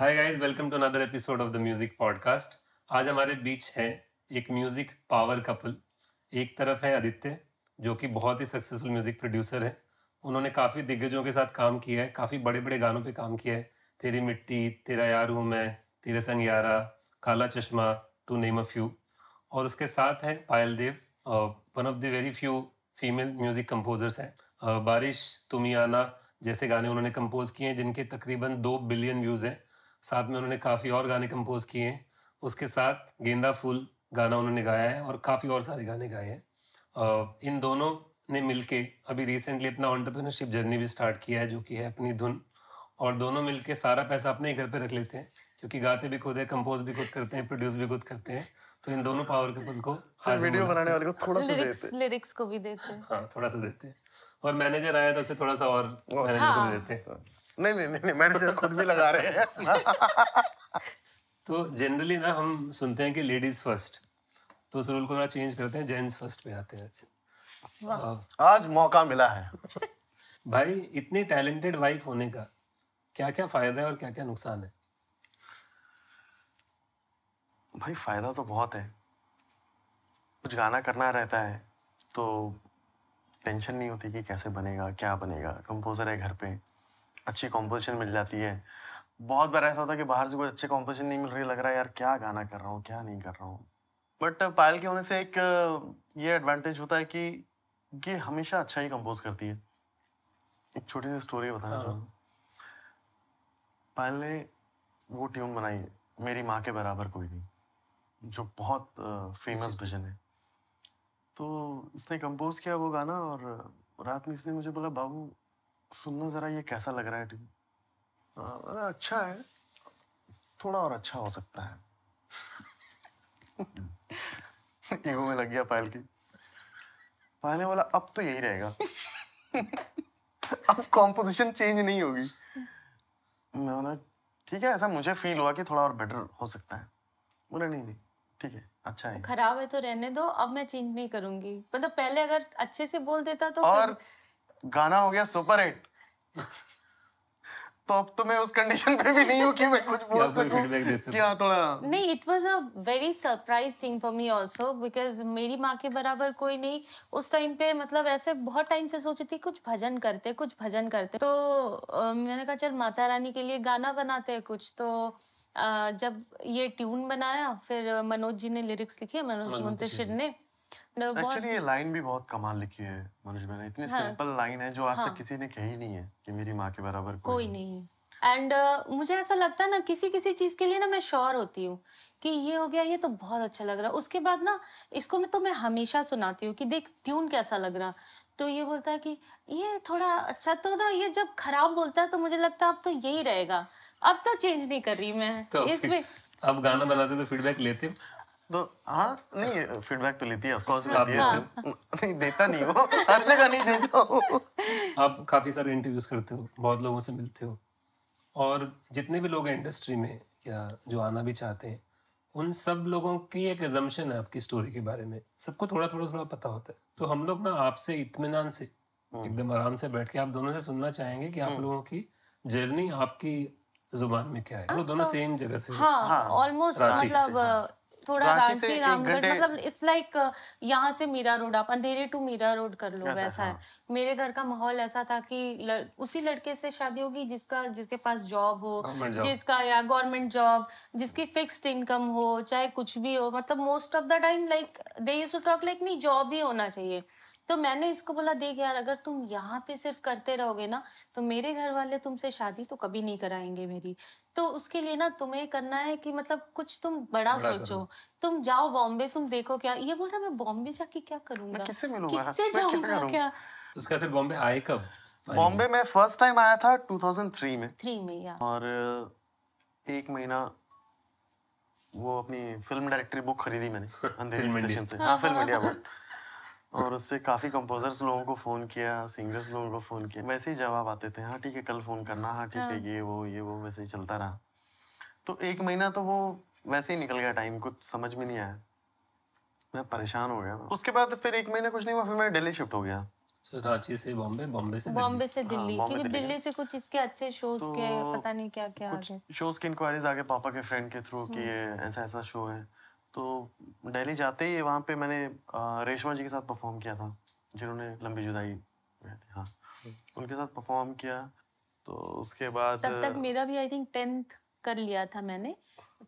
Hi guys welcome to another episode of the music podcast आज हमारे बीच है एक म्यूज़िक पावर कपल एक तरफ़ है आदित्य, जो कि बहुत ही सक्सेसफुल म्यूज़िक प्रोड्यूसर है। उन्होंने काफ़ी दिग्गजों के साथ काम किया है, काफ़ी बड़े बड़े गानों पे काम किया है। तेरी मिट्टी, तेरा यार हूँ मैं, तेरे संग यारा, काला चश्मा टू नेम अ फ्यू और उसके साथ है Payal Dev one of the very few female music composers हैं। बारिश, तुमी आना जैसे गाने उन्होंने कंपोज किए हैं, जिनके तकरीबन दो बिलियन व्यूज़ हैं। साथ में उन्होंने काफ़ी और गाने कंपोज किए हैं। उसके साथ गेंदा फूल गाना उन्होंने गाया है और काफ़ी और सारे गाने गाए हैं। इन दोनों ने मिलके अभी रिसेंटली अपना ऑन्टरप्रेनरशिप जर्नी भी स्टार्ट किया है जो कि है अपनी धुन। और दोनों मिलके सारा पैसा अपने ही घर पे रख लेते हैं क्योंकि गाते भी खुद है कंपोज भी खुद करते हैं प्रोड्यूस भी खुद करते हैं। तो इन दोनों पावर कपल को वीडियो बनाने वाले को थोड़ा सा देते लिरिक्स को भी देते हैं। हाँ थोड़ा सा देते हैं। और मैनेजर आया तो उसे थोड़ा सा और मैनेजर हाँ। को भी देते हैं। नहीं नहीं नहीं मैनेजर खुद भी लगा रहे हैं। तो जनरली ना हम सुनते हैं कि लेडीज़ फ़र्स्ट तो उस रूल को थोड़ा चेंज करते हैं जेंट्स फ़र्स्ट पे आते हैं आज। आज मौका मिला है। भाई इतनी टैलेंटेड वाइफ होने का क्या क्या फ़ायदा है और क्या क्या नुकसान है? भाई फ़ायदा तो बहुत है। कुछ गाना करना रहता है तो टेंशन नहीं होती कि कैसे बनेगा क्या बनेगा। कंपोजर है घर पे। अच्छी कॉम्पोजिशन मिल जाती है। बहुत बार ऐसा होता है कि बाहर से कोई अच्छी कॉम्पोजिशन नहीं मिल रही लग रहा है यार क्या गाना कर रहा हूँ क्या नहीं कर रहा हूँ? बट पायल के होने से एक ये एडवांटेज होता है कि ये हमेशा अच्छा ही कंपोज करती है। एक छोटी सी स्टोरी बताना हाँ। चाहूँ। पायल ने वो ट्यून बनाई है मेरी माँ के बराबर कोई नहीं जो बहुत फ़ेमस भजन है। तो इसने कंपोज किया वो गाना और रात में इसने मुझे बोला बाबू सुनना जरा ये कैसा लग रहा है टीम? हाँ, अच्छा है। थोड़ा और अच्छा हो सकता है। ईगो में लग गया पायल की। पायल ने बोला अब तो यही रहेगा। अब कॉम्पोजिशन चेंज नहीं होगी। मैं बोला ठीक है ऐसा मुझे फील हुआ कि थोड़ा और बेटर हो सकता है। बोला नहीं नहीं ठीक है अच्छा है। खराब है तो रहने दो अब मैं चेंज नहीं करूँगी। मतलब पहले अगर अच्छे से बोल देता तो और गाना हो गया सुपर हिट। तो अब तो मैं उस कंडीशन पे भी नहीं हूँ कि मैं कुछ बोल सकूँ। क्या थोड़ा? नहीं it was a very surprise thing for me also because मेरी माँ के बराबर कोई नहीं। उस टाइम पे मतलब ऐसे बहुत टाइम से सोची थी कुछ भजन करते कुछ भजन करते। तो आ, मैंने कहा चल माता रानी के लिए गाना बनाते हैं कुछ। तो आ, जब ये ट्यून बनाया फिर मनोज जी ने लिरिक्स लिखे मनोज मुंतशिर ने। एक्चुअली ये लाइन भी बहुत कमाल लिखी है मनुज मैंने इतनी हाँ, सिंपल लाइन है जो आज हाँ, तक किसी ने कही नहीं है कि मेरी माँ के बराबर कोई, कोई नहीं। एंड uh, मुझे ऐसा लगता है ना किसी किसी चीज़ के लिए ना मैं श्योर होती हूँ कि ये हो गया ये तो बहुत अच्छा लग रहा। उसके बाद ना इसको मैं तो मैं हमेशा सुनाती हूँ कि देख ट्यून कैसा लग रहा। तो ये बोलता है कि ये थोड़ा अच्छा तो ना ये जब खराब बोलता है तो मुझे लगता है अब तो यही रहेगा। अब तो चेंज नहीं कर रही मैं। तो इसमें अब गाना बनाते तो फीडबैक लेते हो? तो हाँ नहीं फीडबैक तो लेती है ऑफ़ कोर्स लेती है। नहीं देता नहीं हो हर जगह नहीं देता हूँ आप काफ़ी सारे इंटरव्यूज़ करते हो बहुत लोगों से मिलते हो। और जितने भी लोग हैं इंडस्ट्री में या जो आना भी चाहते हैं उन सब लोगों की एक एजम्पन है आपकी स्टोरी के बारे में। सबको थोड़ा थोड़ा थोड़ा पता होता है। तो हम लोग ना आपसे इतमान से हम्म। एकदम आराम से बैठ के आप दोनों से सुनना चाहेंगे कि आप हम्म। लोगों की जर्नी आपकी ज़ुबान में क्या है। लोग दोनों सेम तो जगह से हाँ ऑलमोस्ट मतलब थोड़ा रांची रामगढ़ मतलब इट्स लाइक यहाँ से मीरा रोड आप अंधेरे टू मीरा रोड कर लो वैसा है। हाँ। मेरे घर का माहौल ऐसा था कि उसी लड़के से शादी होगी जिसका जिसके पास जॉब हो जिसका या गवर्नमेंट जॉब जिसकी फिक्स्ड इनकम हो चाहे कुछ भी हो मतलब most of the time like they to talk like नहीं जॉब ही होना चाहिए। तो मैंने इसको बोला देख यार अगर तुम यहाँ पे सिर्फ़ करते रहोगे ना तो मेरे घर वाले तुमसे शादी तो कभी नहीं कराएँगे मेरी। तो उसके लिए ना तुम्हें करना है कि मतलब कुछ तुम बड़ा, बड़ा सोचो। तुम जाओ बॉम्बे तुम देखो क्या। ये बोल रहा मैं बॉम्बे जाके क्या करूँगा? किससे किससे जाऊँगा क्या? तो उसका फिर बॉम्बे आए कब? बॉम्बे में फ़र्स्ट टाइम आया था 2003 में। थ्री में या और एक महीना वो अपनी फ़िल्म डायरेक्टरी बुक खरीदी मैंने अंधेरी स्टेशन से। हाँ फ़िल्म इंडिया बुक और उससे काफ़ी कंपोजर्स लोगों को फ़ोन किया सिंगर्स लोगों को फ़ोन किया। वैसे ही जवाब आते थे हाँ ठीक है कल फ़ोन करना। हाँ ठीक है हाँ। ये वो ये वो वैसे ही चलता रहा। तो एक महीना तो वो वैसे ही निकल गया टाइम कुछ समझ में नहीं आया। मैं परेशान हो गया। उसके बाद फिर एक महीना कुछ नहीं हुआ फिर मैं दिल्ली शिफ्ट हो गया। So, रांची से बॉम्बे बॉम्बे से बॉम्बे से दिल्ली बॉम्बे क्योंकि दिल्ली। दिल्ली से कुछ इसके अच्छे शोज़ के तो पता नहीं क्या क्या कुछ शोज़ की इंक्वायरीज आगे पापा के फ्रेंड के थ्रू कि ये ऐसा ऐसा शो है। तो दिल्ली जाते ही वहाँ पे मैंने रेशमा जी के साथ परफॉर्म किया था जिन्होंने लंबी जुदाई हाँ उनके साथ परफॉर्म किया तो उसके बाद तब तक मेरा भी आई थिंक टेंथ कर लिया था मैंने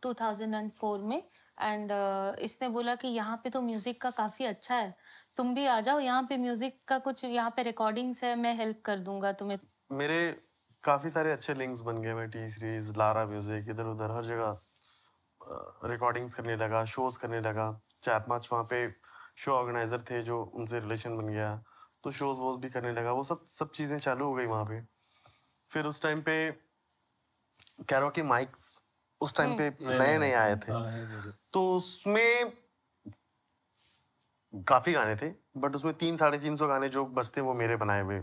2004 में। एंड इसने बोला कि यहाँ पे तो म्यूज़िक का काफ़ी अच्छा है। तुम भी आ जाओ यहाँ पे म्यूज़िक का कुछ यहाँ पे रिकॉर्डिंग्स है मैं हेल्प कर दूँगा तुम्हें। मेरे काफ़ी सारे अच्छे लिंक्स बन गए मैं टी सीरीज़ लारा म्यूज़िक इधर उधर हर जगह। रिकॉर्डिंग्स करने लगा शोज़ करने लगा। चार पाँच वहाँ पे शो ऑर्गेनाइजर थे जो उनसे रिलेशन बन गया। तो शोज़ वोज भी करने लगा। वो सब सब चीज़ें चालू हो गई वहाँ पे। फिर उस टाइम पे कैरोकी माइक्स उस टाइम पे नए नए आए थे। तो उसमें काफ़ी गाने थे बट उसमें तीन साढ़े तीन सौ गाने जो बजते वो मेरे बनाए हुए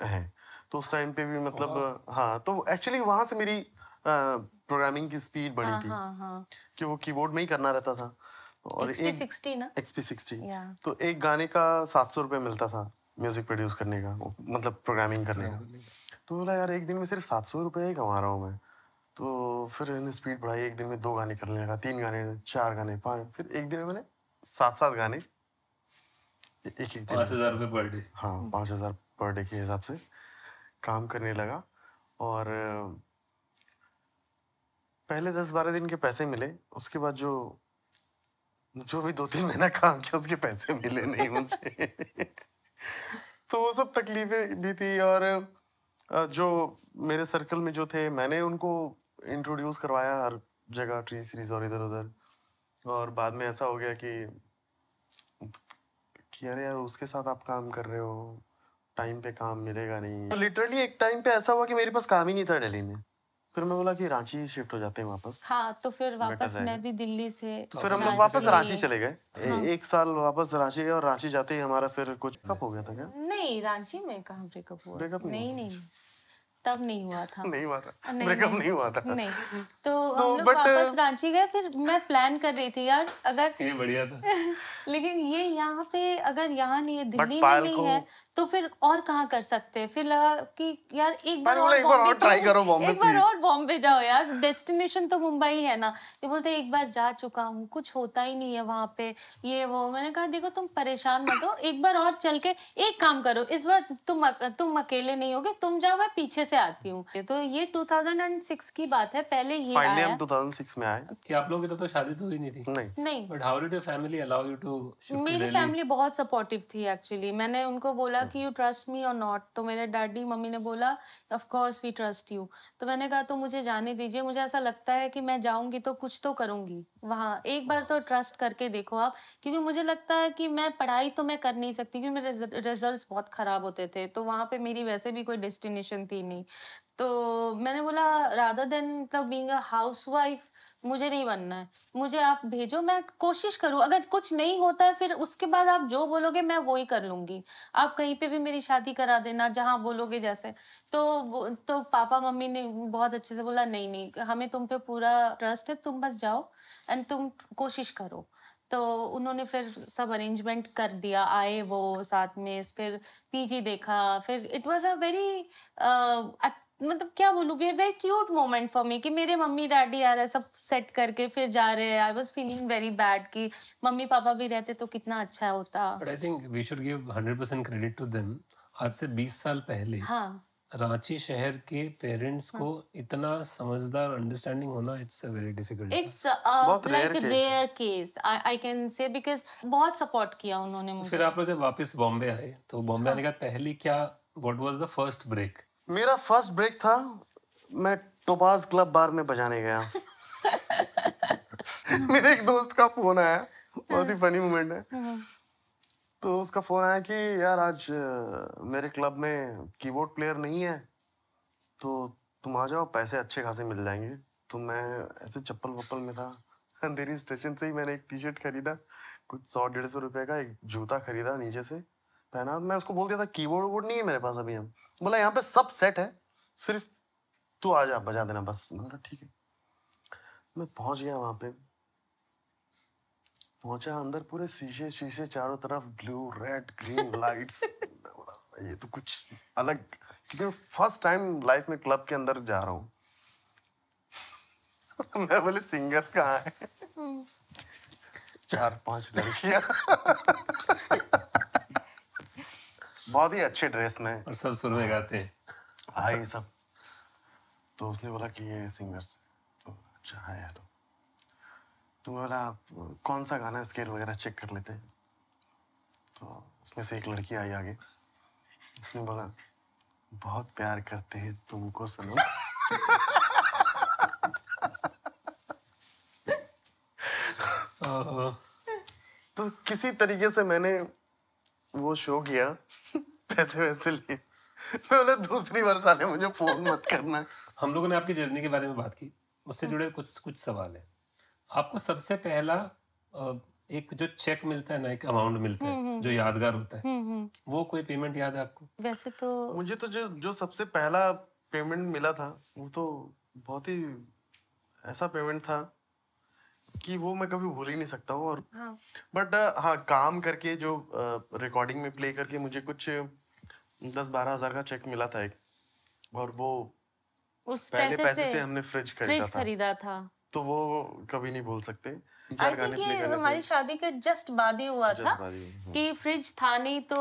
हैं। तो उस टाइम पे भी मतलब हाँ तो एक्चुअली वहाँ से मेरी प्रोग्रामिंग की स्पीड बढ़ी हाँ थी। हाँ हाँ। कि वो कीबोर्ड में ही करना रहता था। और XP एक ना? XP sixty Yeah. तो एक गाने का सात सौ रुपये मिलता था म्यूज़िक प्रोड्यूस करने का मतलब प्रोग्रामिंग करने का। तो बोला यार एक दिन में सिर्फ़ सात सौ रुपये ही कमा रहा हूँ मैं। तो फिर मैंने स्पीड बढ़ाई एक दिन में दो गाने करने लगा तीन गाने चार गाने पाँच। फिर एक दिन में मैंने सात सात गाने एक एक दिन। पाँच हज़ार रुपये पर डे हाँ पाँच हज़ार पर डे के हिसाब से काम करने लगा। और पहले दस बारह दिन के पैसे मिले, उसके बाद जो जो भी दो तीन महीना काम किया, उसके पैसे मिले नहीं मुझे। तो वो सब तकलीफें भी थी और जो मेरे सर्कल में जो थे, मैंने उनको इंट्रोड्यूस करवाया हर जगह ट्री सीरीज़ और इधर उधर। और बाद में ऐसा हो गया कि कि अरे यार, उसके साथ आप काम कर रहे हो टाइम पे काम मिलेगा नहीं। लिटरली एक टाइम पे ऐसा हुआ कि मेरे पास काम ही नहीं था दिल्ली में। फिर मैं बोला कि रांची शिफ्ट हो जाते हैं वापस। हाँ तो फिर वापस। मैं भी दिल्ली से तो फिर हम लोग वापस रांची चले गए। हाँ। एक साल वापस रांची गए और रांची जाते ही हमारा फिर कुछ कब हो गया था क्या? नहीं रांची में कहा ब्रेकअप हुआ? ब्रेकअप नहीं नहीं नहीं। तब नहीं हुआ था। नहीं हुआ था। नहीं, ब्रेकअप नहीं। नहीं हुआ था। नहीं। तो तो हम लोग वापस रांची गए फिर मैं प्लान कर रही थी यार अगर ये बढ़िया था। लेकिन ये यहाँ पे अगर यहाँ नहीं है दिल्ली में नहीं है तो फिर और कहाँ कर सकते? हैं फिर लगा कि यार एक बार और एक बार और बॉम्बे try तो- करो बॉम्बे, एक बार और बॉम्बे जाओ यार। डेस्टिनेशन तो मुंबई है ना। ये बोलते एक बार जा चुका हूँ कुछ होता ही नहीं है वहाँ पे। ये वो। मैंने कहा देखो तुम परेशान मत हो। एक बार और चल के एक काम करो। इस बार तुम तुम अकेले नहीं होगे तुम जाओ मैं पीछे से आती हूँ। तो ये 2006 की बात है पहले ये फाइनली आया। 2006 में आए। कि आप लोगों की तो शादी तो हुई नहीं थी। नहीं। नहीं। But how did your family allow you to मेरी फैमिली बहुत सपोर्टिव थी एक्चुअली मैंने उनको बोला कि यू ट्रस्ट मी और नॉट तो मेरे डैडी मम्मी ने बोला of course we trust you तो मैंने कहा तो मुझे जाने दीजिए। मुझे ऐसा लगता है कि मैं जाऊँगी तो कुछ तो करूँगी। वहाँ एक बार तो ट्रस्ट करके देखो आप क्योंकि मुझे लगता है कि मैं पढ़ाई तो मैं कर नहीं सकती क्योंकि मेरे रिजल्ट्स बहुत खराब होते थे। तो वहाँ पे मेरी वैसे भी कोई डेस्टिनेशन थी नहीं। तो मैंने बोला रादर देन का बीइंग अ हाउसवाइफ मुझे नहीं बनना है। मुझे आप भेजो, मैं कोशिश करूँ। अगर कुछ नहीं होता है, फिर उसके बाद आप जो बोलोगे, मैं वो ही कर लूँगी। आप कहीं पे भी मेरी शादी करा देना, जहाँ बोलोगे जैसे। तो तो पापा मम्मी ने बहुत अच्छे से बोला, नहीं नहीं, हमें तुम पे पूरा ट्रस्ट है, तुम बस जाओ एंड तुम कोशिश करो। तो उन्होंने फिर सब अरेंजमेंट कर दिया आए वो साथ में फिर पीजी देखा फिर इट वाज अ वेरी मतलब क्या बोलूँ ये very cute moment for me कि मेरे मम्मी डैडी आ रहे हैं सब सेट करके फिर जा रहे हैं। I was feeling very bad कि मम्मी पापा भी रहते तो कितना अच्छा होता। But I think we should give 100% credit to them आज से 20 साल पहले हाँ। रांची शहर के पेरेंट्स को इतना समझदार अंडरस्टैंडिंग होना it's a very difficult it's like rare case है। Rare case I can say because बहुत सपोर्ट किया उन्होंने मुझे। फिर आप लोग जब वापस बॉम्बे आए तो बॉम्बे आने के बाद पहली क्या what was the first break मेरा फ़र्स्ट ब्रेक था मैं टोपाज क्लब बार में बजाने गया। मेरे एक दोस्त का फ़ोन आया बहुत ही फनी मोमेंट है। तो उसका फ़ोन आया कि, यार, आज मेरे क्लब में कीबोर्ड प्लेयर नहीं है तो तुम आ जाओ, पैसे अच्छे खासे मिल जाएँगे। तो मैं ऐसे चप्पल वप्पल में था। अंधेरी स्टेशन से ही मैंने एक टी शर्ट खरीदा, कुछ सौ, डेढ़ सौ रुपये का एक जूता खरीदा नीचे से, पहना, मैं उसको बोल दिया था कीबोर्ड वोर्ड नहीं है मेरे पास अभी हम बोला, यहाँ पे सब सेट है, सिर्फ़ तू आ जा, बजा देना बस। ठीक है। मैं पहुँच गया वहाँ पे। पहुँचा अंदर पूरे शीशे शीशे चारों तरफ़ ब्लू रेड ग्रीन लाइट्स ये तो कुछ अलग क्योंकि फ़र्स्ट टाइम लाइफ में क्लब के अंदर जा रहा हूँ। मैं बोले सिंगर्स कहाँ है? चार पाँच लड़कियाँ। बहुत ही अच्छे ड्रेस में। और सब सुर में गाते हैं। भाई सब। तो उसने बोला कि ये सिंगर्स तो अच्छा है हेलो तो बोला आप कौन सा गाना स्केल वगैरह चेक कर लेते हैं? तो उसमें से एक लड़की आई आगे। उसने बोला बहुत प्यार करते हैं तुमको ओह, तो किसी तरीके से मैंने वो शो किया पैसे वैसे लिए। मैं बोला दूसरी बार साले मुझे फ़ोन मत करना। हम लोगों ने आपकी जर्नी के बारे में बात की। उससे जुड़े कुछ कुछ सवाल है। आपको सबसे पहला एक जो चेक मिलता है ना एक अमाउंट मिलता है जो यादगार होता है वो कोई पेमेंट याद है आपको? वैसे तो मुझे तो जो जो सबसे पहला पेमेंट मिला था वो तो बहुत ही ऐसा पेमेंट था कि वो मैं कभी भूल ही नहीं सकता हूँ और हाँ। बट हाँ काम करके जो रिकॉर्डिंग में प्ले करके मुझे कुछ दस बारह हज़ार का चेक मिला था एक और वो उस पहले पैसे, पैसे से, से हमने फ्रिज खरीदा फ्रिज था। खरीदा था। तो वो कभी नहीं भूल सकते। आई थिंक ये हमारी शादी के जस्ट बाद ही हुआ था ही। कि फ्रिज था नहीं तो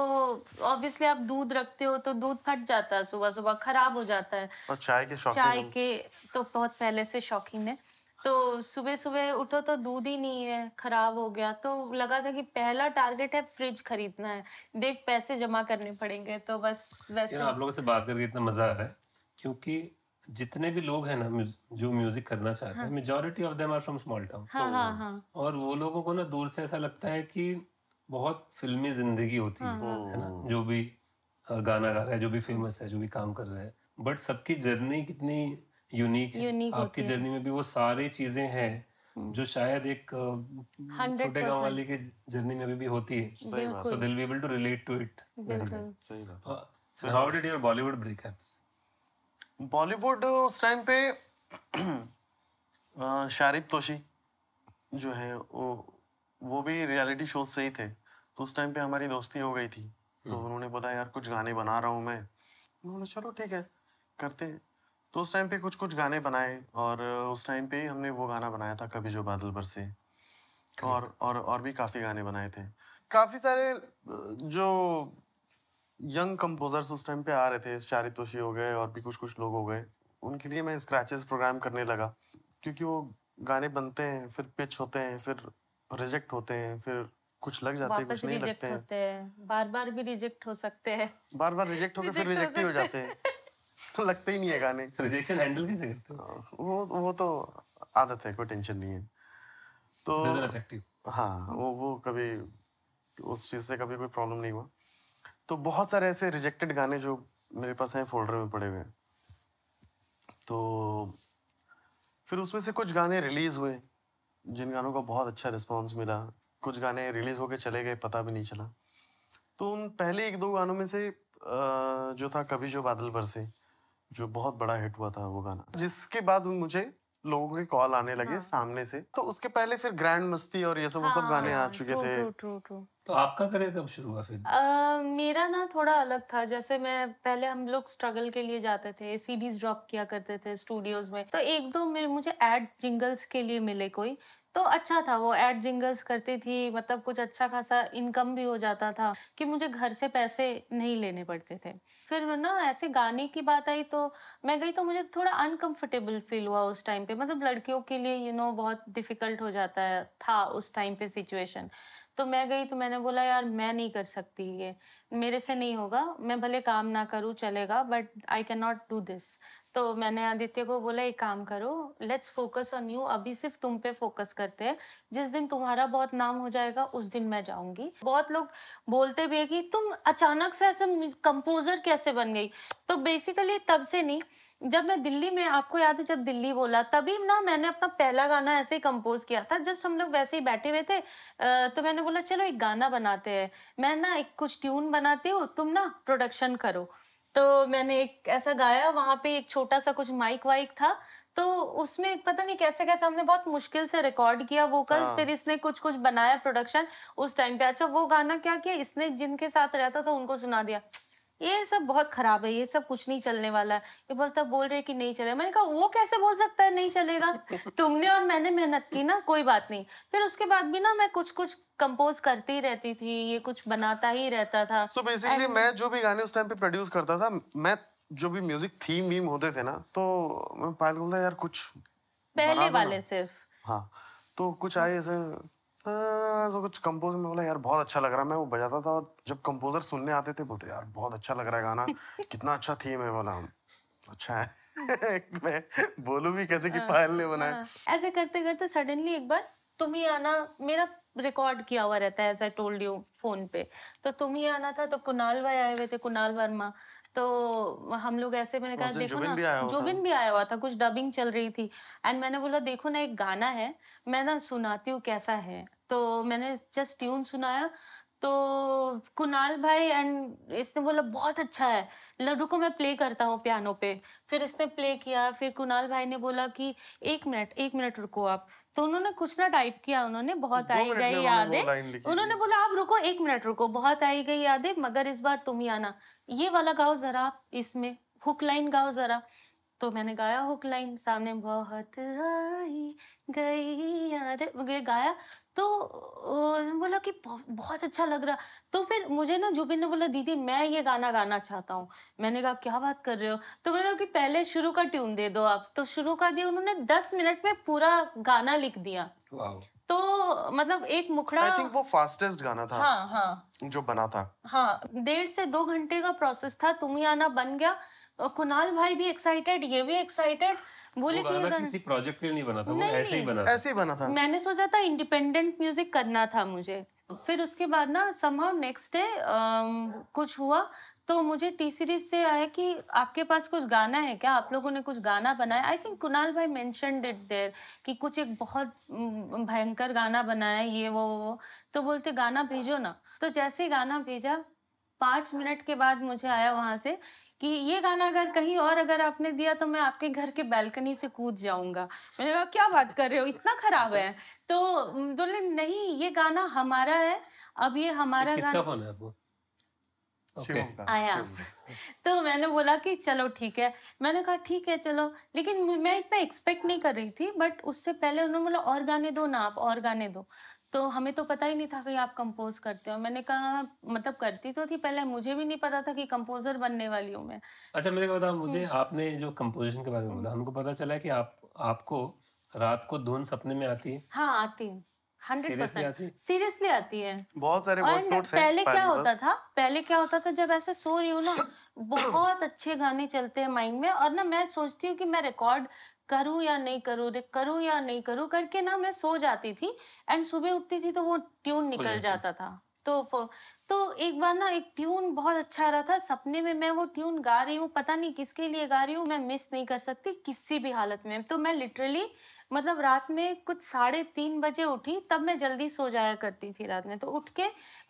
ऑब्वियसली आप दूध रखते हो तो दूध फट जाता है सुबह सुबह खराब हो जाता है। और चाय के शौकीन चाय हम- के तो बहुत पहले से शौकीन है। तो सुबह सुबह उठो तो दूध ही नहीं है खराब हो गया। तो लगा था कि पहला टारगेट है फ्रिज खरीदना है। देख पैसे जमा करने पड़ेंगे तो बस वैसे। आप लोगों से बात करके इतना मज़ा आ रहा है क्योंकि जितने भी लोग हैं ना म्यूज- जो म्यूज़िक करना चाहते हैं majority of them are from small town हाँ हाँ हाँ। और वो लोगों को ना दूर से ऐसा लगता है कि बहुत फिल्मी ज़िंदगी होती हाँ, है है। ना? जो भी गाना गा रहा है जो भी फ़ेमस है जो भी काम कर रहा है। बट सबकी जर्नी कितनी यूनिक है। Unique आपकी जर्नी में भी वो सारी चीज़ें हैं जो शायद एक छोटे गाँव वाले की जर्नी में भी, भी होती है। So they'll be able to relate to it सही बात। How did your Bollywood break happen Bollywood उस टाइम पे शारिब तोशी जो है वो वो भी रियलिटी शो से ही थे। तो उस टाइम पे हमारी दोस्ती हो गई थी। तो उन्होंने बोला यार कुछ गाने बना रहा हूँ मैं। उन्होंने चलो ठीक है करते हैं। तो उस टाइम पे कुछ कुछ गाने बनाए और उस टाइम पे हमने वो गाना बनाया था कभी जो बादल बरसे। और और और भी काफ़ी गाने बनाए थे। काफ़ी सारे जो यंग कंपोजर्स उस टाइम पे आ रहे थे शारिब तोशी हो गए और भी कुछ कुछ लोग हो गए। उनके लिए मैं स्क्रैचेस प्रोग्राम करने लगा क्योंकि वो गाने बनते हैं फिर पिच होते हैं फिर रिजेक्ट होते हैं फिर कुछ लग जाते हैं कुछ नहीं लगते हैं। होते बार बार भी रिजेक्ट हो सकते हैं। बार बार रिजेक्ट होकर फिर रिजेक्ट ही हो जाते हैं। लगते ही नहीं है गाने। रिजेक्शन हैंडल कैसे करते हो? वो वो तो आदत है कोई टेंशन नहीं है। तो हाँ वो वो कभी उस चीज़ से कभी कोई प्रॉब्लम नहीं हुआ। तो बहुत सारे ऐसे रिजेक्टेड गाने जो मेरे पास हैं फोल्डर में पड़े हुए तो फिर उसमें से कुछ गाने रिलीज़ हुए, जिन गानों का बहुत अच्छा रिस्पॉन्स मिला। कुछ गाने रिलीज़ होके चले गए, पता भी नहीं चला। तो उन पहले एक दो गानों में से जो था कभी जो बादल बरसे, जो बहुत बड़ा हिट हुआ था वो गाना। जिसके बाद मुझे लोगों के कॉल आने लगे हाँ. सामने से। तो उसके पहले फिर ग्रैंड मस्ती और ये सब हाँ, वो सब गाने आ चुके थे। ट्रू ट्रू ट्रू तो आपका करियर कब शुरू हुआ फिर? आ, मेरा ना थोड़ा अलग था। जैसे मैं पहले हम लोग स्ट्रगल के लिए जाते थे सीडीज ड्रॉप किया करते थे स्टूडियोज में। तो एक दो मेरे मुझे एड जिंगल्स के लिए मिले कोई। तो अच्छा था वो एड जिंगल्स करती थी मतलब कुछ अच्छा खासा इनकम भी हो जाता था कि मुझे घर से पैसे नहीं लेने पड़ते थे। फिर ना ऐसे गाने की बात आई तो मैं गई तो मुझे थोड़ा अनकंफर्टेबल फील हुआ उस टाइम पे मतलब लड़कियों के लिए यू you नो know, बहुत डिफ़िकल्ट हो जाता है था उस टाइम पे सिचुएशन तो मैं गई तो मैंने बोला, यार, मैं नहीं कर सकती ये। मेरे से नहीं होगा। मैं भले काम ना करूँ, चलेगा but I can not do this तो मैंने आदित्य को बोला, एक काम करो लेट्स फोकस ऑन यू अभी सिर्फ़ तुम पे फोकस करते हैं। जिस दिन तुम्हारा बहुत नाम हो जाएगा, उस दिन मैं जाऊँगी। बहुत लोग बोलते भी है कि, तुम अचानक से ऐसे कंपोजर कैसे बन गई? तो बेसिकली तब से नहीं जब मैं दिल्ली में आपको याद है जब दिल्ली बोला तभी ना मैंने अपना पहला गाना ऐसे ही कंपोज किया था जस्ट हम लोग वैसे ही बैठे हुए थे तो मैंने बोला चलो एक गाना बनाते हैं। मैं ना एक कुछ ट्यून बनाती हूँ तुम ना प्रोडक्शन करो। तो मैंने एक ऐसा गाया वहाँ पे एक छोटा सा कुछ माइक वाइक था तो उसमें पता नहीं कैसे कैसे हमने बहुत मुश्किल से रिकॉर्ड किया वोकल्स हाँ। फिर इसने कुछ कुछ बनाया प्रोडक्शन उस टाइम पे। अच्छा वो गाना क्या किया इसने जिनके साथ रहता था उनको सुना दिया। ये सब बहुत खराब है ये सब कुछ नहीं चलने वाला है। ये बोलता बोल रहे कि नहीं चलेगा। मैंने कहा वो कैसे बोल सकता है नहीं चलेगा? तुमने और मैंने मेहनत की ना कोई बात नहीं। फिर उसके बाद भी ना मैं कुछ कुछ कंपोज करती ही रहती थी ये कुछ बनाता ही रहता था। सो so बेसिकली मैं जो भी गाने उस टाइम पे प्रोड्यूस करता था मैं जो भी म्यूज़िक थीम वीम होते थे ना तो मैं पायल बोलता यार कुछ पहले वाले सिर्फ़। हाँ तो कुछ आए ऐसे तो कुछ कंपोज में बोला यार बहुत अच्छा लग रहा मैं वो बजाता था और जब कंपोजर सुनने आते थे बोलते यार बहुत अच्छा लग रहा है गाना। कितना अच्छा थीम है बोला अच्छा है। मैं बोलूँ भी कैसे कि हाँ, पायल ने बनाया। हाँ, ऐसे करते करते सडनली एक बार तुम ही आना मेरा रिकॉर्ड किया हुआ रहता है ऐसा टोल्ड यू फ़ोन पे। तो तुम ही आना था तो कुणाल भाई आए हुए थे कुणाल वर्मा। तो हम लोग ऐसे मैंने कहा देखो ना जुबिन भी आया हुआ था कुछ डबिंग चल रही थी। एंड मैंने बोला देखो ना एक गाना है मैं ना सुनाती हूँ कैसा है। तो मैंने जस्ट ट्यून सुनाया तो कुणाल भाई एंड इसने बोला बहुत अच्छा है। लड्डू को मैं प्ले करता हूँ पियानो पे। फिर इसने प्ले किया फिर कुणाल भाई ने बोला कि एक मिनट एक मिनट रुको आप। तो उन्होंने कुछ ना टाइप किया उन्होंने बहुत आई गई यादें। उन्होंने बोला आप रुको एक मिनट रुको बहुत आई गई यादें मगर इस बार तुम ही आना। ये वाला गाओ जरा आप इसमें हुक लाइन गाओ जरा। तो मैंने गाया हुक लाइन सामने बहुत आई गई याद है गाया। तो बोला कि बहुत अच्छा लग रहा। तो फिर मुझे ना जुबिन ने बोला दीदी मैं ये गाना गाना चाहता हूँ। मैंने कहा क्या बात कर रहे हो? तो मैंने कहा कि पहले शुरू का ट्यून दे दो आप। तो शुरू का दिया उन्होंने दस मिनट में पूरा गाना लिख दिया। तो मतलब एक मुखड़ा आई थिंक वो फास्टेस्ट गाना था। हाँ हाँ। जो बना था। हाँ डेढ़ से दो घंटे का प्रोसेस था तुम ही आना बन गया। कुणाल भाई भी एक्साइटेड ये भी एक्साइटेड बोले कि गाना किसी प्रोजेक्ट के लिए नहीं बना था वो ऐसे ही बना था। ऐसे ही बना था। मैंने सोचा था इंडिपेंडेंट म्यूज़िक करना था मुझे। फिर उसके बाद ना समहाउ नेक्स्ट डे कुछ हुआ तो मुझे टी सीरीज़ से आया कि आपके पास कुछ गाना है क्या? आप लोगों ने कुछ गाना बनाया? आई थिंक कुणाल भाई मेंशन इट देयर कि कुछ एक बहुत भयंकर गाना बनाया ये वो वो तो बोलते गाना भेजो ना। तो जैसे गाना भेजा पाँच मिनट के बाद मुझे आया वहाँ से कि ये गाना अगर कहीं और अगर आपने दिया तो मैं आपके घर के बैल्कनी से कूद जाऊँगा। मैंने कहा क्या बात कर रहे हो? इतना खराब है। तो बोले नहीं ये गाना हमारा है। अब ये हमारा ये गाना फ़ोन है आपको Okay. आया। तो मैंने बोला कि चलो ठीक है। मैंने कहा ठीक है चलो। लेकिन मैं इतना एक्सपेक्ट नहीं कर रही थी बट उससे पहले उन्होंने बोला और गाने दो ना आप और गाने दो। तो हमें तो पता ही नहीं था कि आप कंपोज करते हो। मैंने कहा मतलब करती तो थी पहले मुझे भी नहीं पता था कि कंपोजर बनने वाली हूँ मैं। अच्छा मेरे को बता मुझे हम्म। आपने जो कंपोजिशन के बारे में बोला हमको पता चला कि आप आपको रात को धुन सपने में आती है? हाँ आती है। हंड्रेड सीरियसली आती? है। बहुत सारे नोट्स हैं पहले क्या होता था? पहले क्या होता था? जब ऐसे सो रही हूँ ना बहुत अच्छे गाने चलते हैं माइंड में और ना मैं सोचती हूँ कि मैं रिकॉर्ड करूँ या नहीं करूँ करूँ या नहीं करूँ करके ना मैं सो जाती थी। एंड सुबह उठती थी तो वो ट्यून निकल जाता था। तो तो एक बार ना एक ट्यून बहुत अच्छा आ रहा था। सपने में मैं वो ट्यून गा रही हूँ पता नहीं किसके लिए गा रही हूँ मैं मिस नहीं कर सकती किसी भी हालत में। तो मैं लिटरली मतलब रात में कुछ साढ़े तीन बजे उठी तब मैं जल्दी सो जाया करती थी रात में। तो उठ के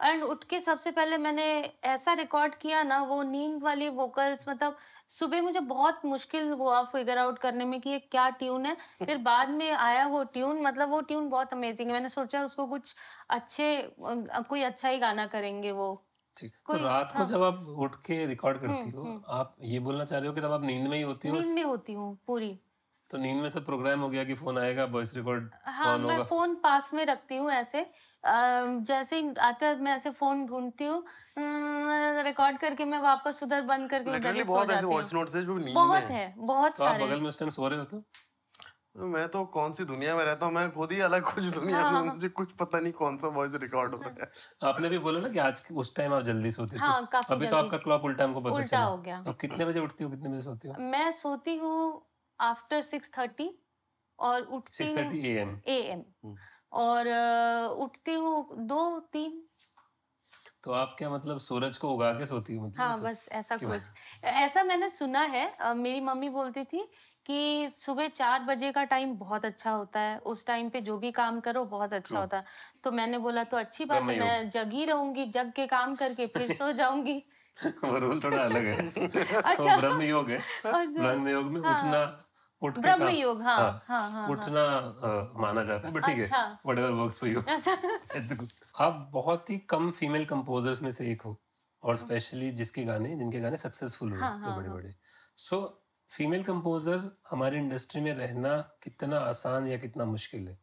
एंड उठ के सबसे पहले मैंने ऐसा रिकॉर्ड किया ना वो नींद वाली वोकल्स मतलब सुबह मुझे बहुत मुश्किल हुआ फिगर आउट करने में कि ये क्या ट्यून है। फिर बाद में आया वो ट्यून मतलब वो ट्यून बहुत अमेजिंग है। मैंने सोचा उसको कुछ अच्छे कोई अच्छा ही गाना करेंगे। वो। तो रात को हाँ। जब आप उठ के रिकॉर्ड करती हम्म, हो हम्म। आप ये बोलना चाह रहे हो कि तब आप नींद में ही होती हो? नींद में होती हूँ पूरी। तो नींद में सब प्रोग्राम हो गया कि फ़ोन आएगा वॉइस रिकॉर्ड हाँ मैं फ़ोन पास में रखती हूँ ऐसे। जैसे ही आता है मैं ऐसे फ़ोन ढूंढती हूँ रिकॉर्ड करके मैं वापस उधर बंद करके उधर ही सो जाती हूँ। बहुत है। बहुत तो सारे बगल में उस टाइम सो रहे हो तो? मैं तो कौन सी दुनिया में रहता हूँ? मैं खुद ही अलग कुछ दुनिया हाँ, में हाँ। मुझे कुछ पता नहीं कौन सा वॉइस रिकॉर्ड हो रहा है आपने भी बोला ना कि आज उस टाइम आप जल्दी सोते थे। हाँ, अभी तो आपका क्लॉक उल्टा हमको पता चला। हो गया। अब कितने बजे उठती हो कितने बजे सोती हो? मैं सोती हूँ आफ्टर सिक्स थर्टी और उठती हूँ एम एम हम्म। और उठती हूँ दो तीन। तो आप क्या मतलब सूरज को उगा के सोती हूँ मतलब हाँ बस ऐसा कुछ। ऐसा मैंने सुना है। मेरी मम्मी बोलती थी कि सुबह चार बजे का टाइम बहुत अच्छा होता है। उस टाइम पे जो भी काम करो बहुत अच्छा होता है। तो मैंने बोला तो अच्छी बात है मैं जगी रहूँगी जग के काम करके फिर सो जाऊँगी। थोड़ा अलग है। अच्छा। तो ब्रह्म योग है। अच्छा। ब्रह्म योग में हाँ। उठना उठ ब्रह्म योग हाँ हाँ। हाँ, हाँ उठना माना जाता है बट ठीक है। वर्क्स फॉर यू आप बहुत ही कम फीमेल कंपोजर्स में से एक हो और स्पेशली जिसके गाने जिनके गाने सक्सेसफुल हुए हाँ, हाँ, बड़े। बड़े सो फीमेल कंपोजर हमारी इंडस्ट्री में रहना कितना आसान या कितना मुश्किल है?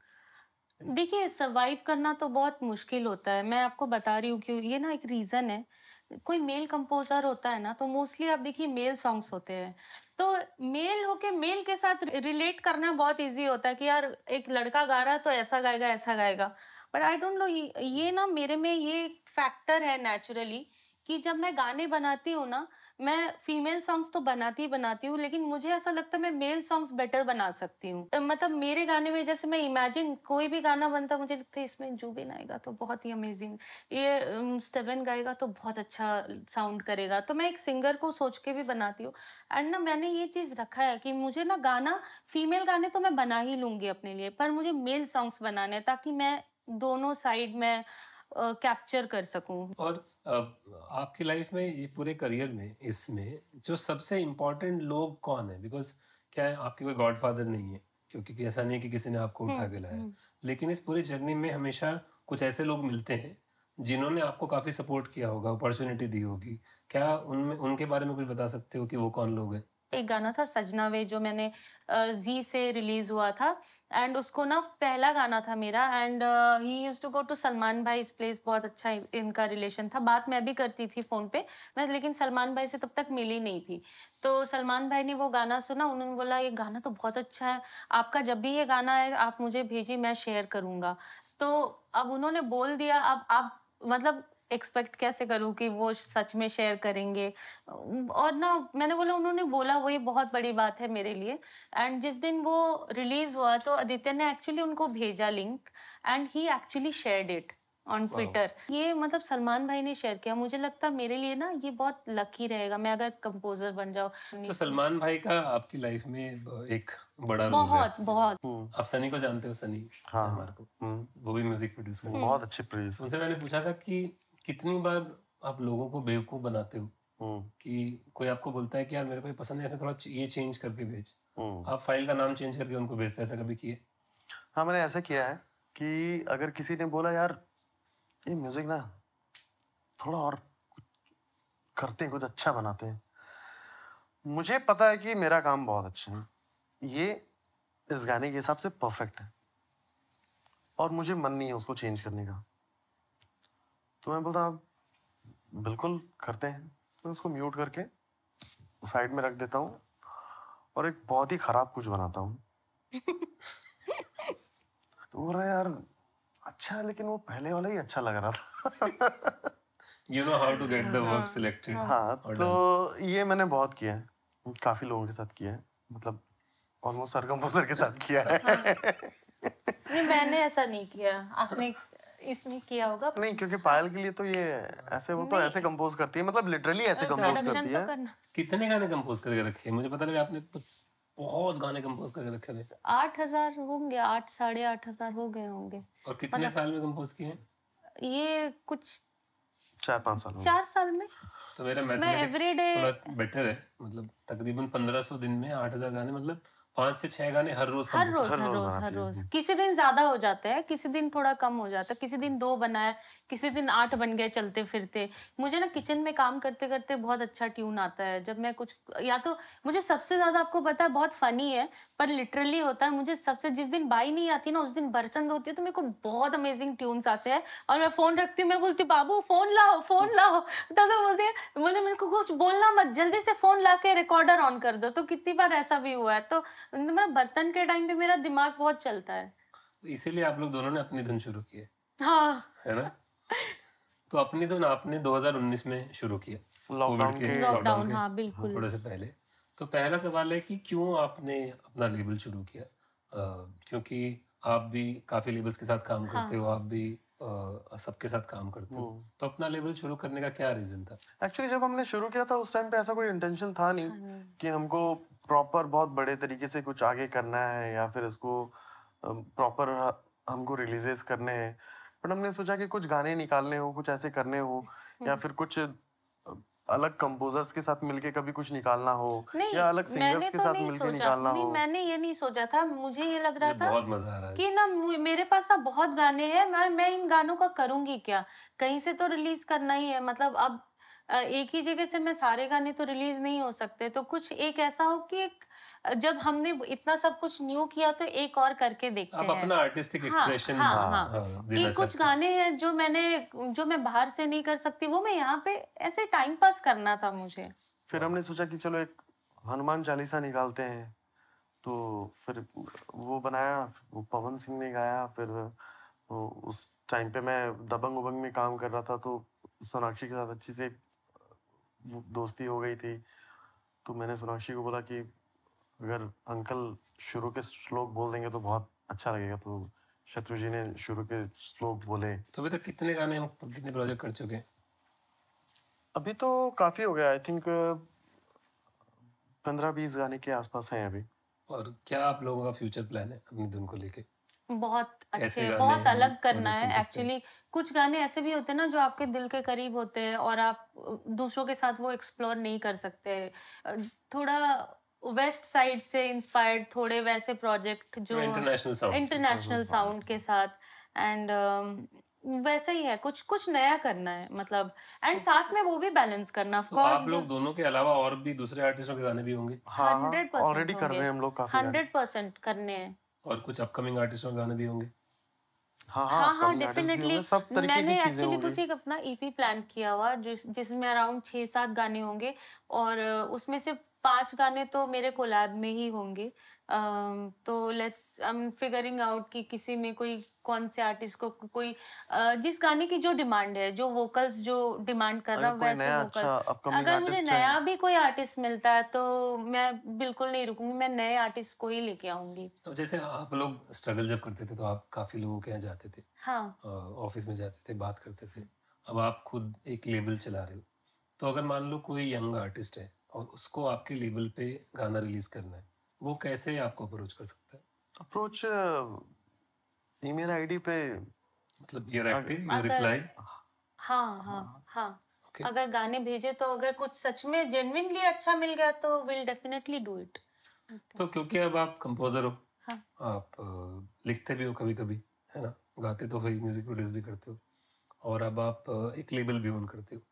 देखिए सरवाइव करना तो बहुत मुश्किल होता है। मैं आपको बता रही हूँ कि ये ना एक रीज़न है। कोई मेल कंपोजर होता है ना तो मोस्टली आप देखिए मेल सॉन्ग्स होते हैं। तो मेल होके मेल के साथ रिलेट करना बहुत इजी होता है कि यार, एक लड़का गा रहा है तो ऐसा गाएगा ऐसा गाएगा। बट आई डोंट नो ये ना मेरे में ये फैक्टर है नेचुरली कि जब मैं गाने बनाती हूँ ना, मैं फीमेल सॉन्ग्स तो बनाती ही बनाती हूँ, लेकिन मुझे ऐसा लगता है मैं मेल सॉन्ग्स बेटर बना सकती हूँ। मतलब मेरे गाने में जैसे मैं इमेजिन कोई भी गाना बनता मुझे लगता है इसमें जुबिन आएगा तो बहुत ही अमेजिंग ये स्टेवन गाएगा तो बहुत अच्छा साउंड करेगा। तो मैं एक सिंगर को सोच के भी बनाती हूँ। एंड ना मैंने ये चीज़ रखा है कि मुझे ना गाना फीमेल गाने तो मैं बना ही लूँगी अपने लिए, पर मुझे मेल सॉन्ग्स बनाने ताकि मैं दोनों साइड में कैप्चर कर सकूँ। और आपकी लाइफ में ये पूरे करियर में इसमें जो सबसे इम्पोर्टेंट लोग कौन है? बिकॉज़ क्या है आपके कोई गॉडफादर नहीं है क्योंकि कि ऐसा नहीं है कि किसी ने आपको उठा के लाया। लेकिन इस पूरी जर्नी में हमेशा कुछ ऐसे लोग मिलते हैं जिन्होंने आपको काफ़ी सपोर्ट किया होगा अपॉर्चुनिटी दी होगी। क्या उनमें उनके बारे में कुछ बता सकते हो कि वो कौन लोग हैं? एक गाना था, सजना वे, जो मैंने जी से रिलीज़ हुआ था। एंड उसको ना पहला गाना था मेरा, and he use to go to Salman भाई इस प्लेस बहुत अच्छा इनका रिलेशन था। बात मैं भी करती थी फ़ोन पे, मैं, लेकिन सलमान भाई से तब तक मिली नहीं थी। तो सलमान भाई ने वो गाना सुना, उन्होंने बोला, ये गाना तो बहुत अच्छा है, आपका जब भी ये गाना है आप मुझे भेजिए, मैं शेयर करूँगा। तो अब उन्होंने बोल दिया, अब आप मतलब एक्सपेक्ट कैसे करूँ कि वो सच में शेयर करेंगे? और ना मैंने बोला उन्होंने बोला वो ये बहुत बड़ी बात है मेरे लिए. एंड जिस दिन वो रिलीज़ हुआ तो आदित्य ने एक्चुअली उनको भेजा link and he actually shared it on Twitter ये मतलब सलमान भाई ने शेयर किया। मुझे लगता है मेरे लिए ना ये बहुत लकी रहेगा। मैं अगर कंपोजर बन जाऊँ तो सलमान भाई का आपकी लाइफ में एक बड़ा रोल है। बहुत बहुत। आप सनी को जानते हो? सनी हाँ। हमारे को। हम्म, वो भी म्यूज़िक प्रोड्यूस करते हैं। बहुत अच्छे प्रोड्यूसर उनसे मैंने पूछा था कि कितनी बार आप लोगों को बेवकूफ़ बनाते हो? हम्म, कि कोई आपको बोलता है कि यार मेरे को ये पसंद है थोड़ा ये चेंज करके भेज। हम्म। आप फ़ाइल का नाम चेंज करके उनको भेजते हैं ऐसा कभी किए हाँ? मैंने ऐसा किया है कि अगर किसी ने बोला यार ये म्यूज़िक ना थोड़ा और करते हैं कुछ अच्छा बनाते हैं। मुझे पता है कि मेरा काम बहुत अच्छा है। ये इस गाने के हिसाब से परफेक्ट है। और मुझे मन नहीं है उसको चेंज करने का। तो मैं बोलता बिल्कुल करते हैं। तो उसको म्यूट करके साइड में रख देता हूँ और एक बहुत ही खराब कुछ बनाता हूँ। तो बोल रहा है यार अच्छा है लेकिन वो पहले वाला ही अच्छा लग रहा था। You know how to get the work selected हाँ। तो ये मैंने बहुत किया है काफ़ी लोगों के साथ किया है मतलब ऑलमोस्ट हर कंपोजर के साथ किया है। नहीं मैंने ऐसा नहीं किया। आपने इसने किया होगा। नहीं क्योंकि पायल के लिए तो ये ऐसे वो तो ऐसे कंपोज करती है मतलब लिटरली ऐसे कंपोज करती तो है। कितने गाने कंपोज करके रखे मुझे पता लगा आपने बहुत गाने कंपोज करके रखे थे। आठ हज़ार होंगे आठ साढ़े आठ हज़ार हो गए होंगे। और कितने साल में कंपोज किए हैं? ये कुछ चार पाँच साल चार साल में। तो मेरा मैथमेटिक्स थोड़ा बेटर है। मतलब तकरीबन 1500 दिन में 8000 गाने मतलब पाँच से छह गाने हर रोज हर रोज हर रोज हर रोज। किसी दिन ज़्यादा हो जाता है किसी दिन थोड़ा कम हो जाता है किसी दिन दो बनाए किसी दिन आठ बन गए चलते फिरते मुझे ना किचन में काम करते करते बहुत अच्छा ट्यून आता है जब मैं कुछ या तो मुझे सबसे ज़्यादा आपको पता है बहुत फनी है पर लिटरली होता है मुझे सबसे जिस दिन बाई नहीं आती ना उस दिन बर्तन धोती है तो मेरे को बहुत अमेजिंग ट्यून्स आते हैं। और मैं फ़ोन रखती हूँ मैं बोलती हूँ बाबू फ़ोन लाओ फ़ोन लाओ। तब तो बोलते हैं बोले मेरे को कुछ बोलना मत जल्दी से फ़ोन ला के रिकॉर्डर ऑन कर दो। तो कितनी बार ऐसा भी हुआ है तो मैं बर्तन के टाइम पे मेरा दिमाग बहुत चलता है। तो इसीलिए आप लोग दोनों ने अपनी धुन शुरू की है। हाँ। है ना? तो अपनी धुन आपने 2019 में शुरू किया लॉकडाउन के के- लॉकडाउन हाँ बिल्कुल। थोड़े से पहले। तो पहला सवाल है कि क्यों आपने अपना लेबल शुरू किया? अ, क्योंकि आप भी काफ़ी लेबल्स के साथ काम करते हो आप भी सबके साथ काम करते हो। तो अपना लेबल शुरू करने का क्या रीजन था? एक्चुअली जब हमने शुरू किया था उस टाइम पे ऐसा कोई इंटेंशन था नहीं कि हमको प्रॉपर बहुत बड़े तरीके से कुछ आगे करना है या फिर इसको प्रॉपर हमको रिलीजेस करने हैं। बट हमने सोचा कि कुछ गाने निकालने हो कुछ ऐसे करने हो या फिर कुछ अलग कंपोजर्स के साथ मिलके कभी कुछ निकालना हो या अलग सिंगर्स के तो साथ मिलके निकालना नहीं हो। मैंने ये नहीं सोचा था। मुझे ये लग रहा था बहुत मज़ा आ रहा कि ना मेरे पास ना बहुत गाने हैं मैं मैं इन गानों का करूँगी क्या? कहीं से तो रिलीज़ करना ही है। मतलब अब एक ही जगह से मैं सारे गाने तो रिलीज़ नहीं हो सकते। तो कुछ एक ऐसा हो कि एक जब हमने इतना सब कुछ न्यू किया तो एक और करके देखते आप हैं। अपना आर्टिस्टिक हाँ, एक्सप्रेशन हाँ, हाँ, हाँ, हाँ, कि कुछ गाने हैं जो मैंने जो मैं बाहर से नहीं कर सकती वो मैं यहाँ पे ऐसे टाइम पास करना था मुझे। फिर हमने सोचा कि चलो एक हनुमान चालीसा निकालते हैं। तो फिर वो बनाया वो पवन सिंह ने गाया फिर उस टाइम पे मैं दबंग उबंग में काम कर रहा था तो सोनाक्षी के साथ अच्छी से दोस्ती हो गई थी तो मैंने सोनाक्षी को बोला कि अगर अंकल शुरू के श्लोक बोल देंगे तो बहुत अच्छा लगेगा। तो शत्रु जी ने शुरू के श्लोक बोले। तो अभी तक कितने गाने हम कितने प्रोजेक्ट कर चुके हैं? अभी तो काफ़ी हो गया। आई थिंक पंद्रह बीस गाने के आसपास हैं अभी। और क्या आप लोगों का फ्यूचर प्लान है अपनी धुन को लेके? बहुत अच्छे बहुत अलग करना है एक्चुअली कुछ गाने ऐसे भी होते हैं ना जो आपके दिल के करीब होते हैं और आप दूसरों के साथ वो एक्सप्लोर नहीं कर सकते। थोड़ा वेस्ट साइड से इंस्पायर्ड थोड़े वैसे प्रोजेक्ट जो इंटरनेशनल साउंड के साथ। एंड वैसे ही है कुछ कुछ नया करना है मतलब एंड साथ में वो भी बैलेंस करना तो आप लोग दोनों के अलावा और भी दूसरे आर्टिस्टों के गाने भी होंगे? हाँ हाँ हंड्रेड ऑलरेडी कर रहे हैं हम लोग हंड्रेड परसेंट करने हैं। और कुछ अपकमिंग आर्टिस्टों के गाने भी होंगे। हाँ हाँ हाँ डेफिनेटली मैंने एक्चुअली कुछ एक अपना ईपी प्लान किया हुआ जिस जिसमें अराउंड छः सात गाने होंगे और उसमें से पाँच गाने तो मेरे कोलैब में ही होंगे। तो let's I am figuring out कि किसी में कोई कौन से आर्टिस्ट को कोई जिस गाने की जो डिमांड है जो वोकल्स जो डिमांड कर रहा हूँ वैसे अच्छा वोकल्स अगर मुझे नया भी कोई आर्टिस्ट मिलता है तो मैं बिल्कुल नहीं रुकूँगी मैं नए आर्टिस्ट को ही लेके आऊँगी। तो जैसे आप लोग स्ट्रगल जब करते थे तो आप काफ़ी लोगों के यहाँ जाते थे? हाँ। ऑफ़िस में जाते थे बात करते थे। अब आप खुद एक लेबल चला रहे हो। तो अगर मान लो कोई यंग आर्टिस्ट है और उसको आपके लेबल पे गाना रिलीज़ करना है वो कैसे आपको अप्रोच कर सकता है? अप्रोच ईमेल आईडी पे मतलब यूर एक्टिव यू अगर- रिप्लाई हाँ हाँ हाँ। ओके अगर गाने भेजे तो अगर कुछ सच में जेन्युइनली अच्छा मिल गया तो विल डेफिनेटली डू इट तो क्योंकि अब आप कंपोजर हो हाँ। आप लिखते भी हो कभी कभी है ना? गाते तो वही म्यूज़िक प्रोड्यूस भी करते हो। और अब आप एक लेबल भी ओन करते हो।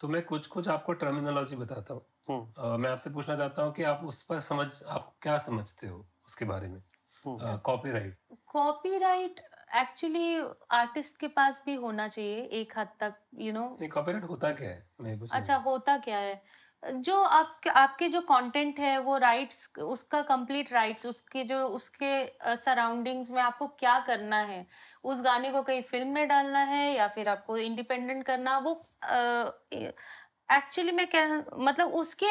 तो मैं कुछ कुछ आपको टर्मिनोलॉजी बताता हूँ। हम्म, मैं आपसे पूछना चाहता हूँ कि आप उस पर समझ आप क्या समझते हो उसके बारे में? हम्म। कॉपीराइट कॉपीराइट एक्चुअली आर्टिस्ट के पास भी होना चाहिए एक हद तक यू नो कॉपीराइट होता क्या है? मैं अच्छा होता क्या है? जो आपके आपके जो कंटेंट है वो राइट्स उसका कंप्लीट राइट्स उसके जो उसके सराउंडिंग्स में आपको क्या करना है? उस गाने को कहीं फ़िल्म में डालना है या फिर आपको इंडिपेंडेंट करना वो एक्चुअली मैं कह मतलब उसके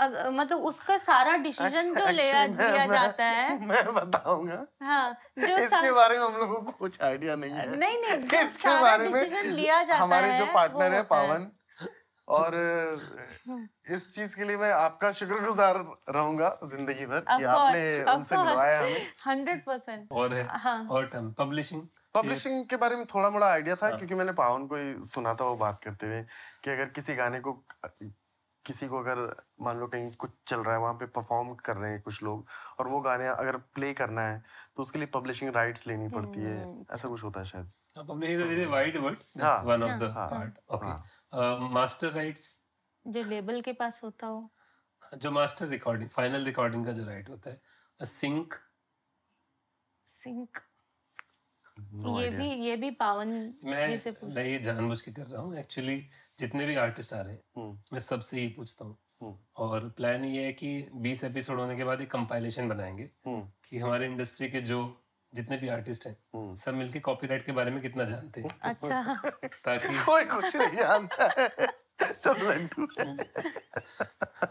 अग- मतलब उसका सारा डिसीज़न जो लिया Actually, मैं- जाता है। मैं बताऊँगा। हाँ जो इसके बारे में हम लोगों को कुछ आइडिया नहीं है। नहीं नहीं जो इसके बारे में डिसीज़न लिया जाता हमारे है जो पार्टनर है पावन और इस चीज़ के लिए मैं आपका शुक्रगुजार रहूँगा ज़िंदगी भर कि आपने उनसे मिलवाया हमें। हंड्रेड परसेंट और है। हाँ और टर्म पब्लिशिंग पब्लिशिंग के बारे में थोड़ा मोड़ा आइडिया था क्योंकि मैंने पावन को ही सुना था वो बात करते हुए कि अगर किसी गाने को किसी को अगर मान लो कहीं कुछ चल रहा है वहाँ पे परफॉर्म कर रहे हैं कुछ लोग और वो गाने अगर प्ले करना है तो उसके लिए पब्लिशिंग राइट्स लेनी पड़ती है। ऐसा कुछ होता है शायद। Publishing is a wide word that's हाँ, वन ऑफ़ द हाँ, पार्ट ओके मास्टर राइट्स जो लेबल के पास होता हो। जो मास्टर रिकॉर्डिंग फाइनल रिकॉर्डिंग का जो राइट होता है सिंक सिंक No ये idea. भी ये भी पावन मैं मैं ये जानबूझ के कर रहा हूँ एक्चुअली जितने भी आर्टिस्ट आ रहे हैं हम्म, मैं सबसे ही पूछता हूँ। और प्लान ये है कि 20 एपिसोड होने के बाद एक कंपाइलेशन बनाएँगे हम्म, कि हमारे इंडस्ट्री के जो जितने भी आर्टिस्ट हैं हम्म। सब मिलके कॉपीराइट के बारे में कितना जानते हैं। अच्छा। ताकि कोई कुछ नहीं जानता। है सब है।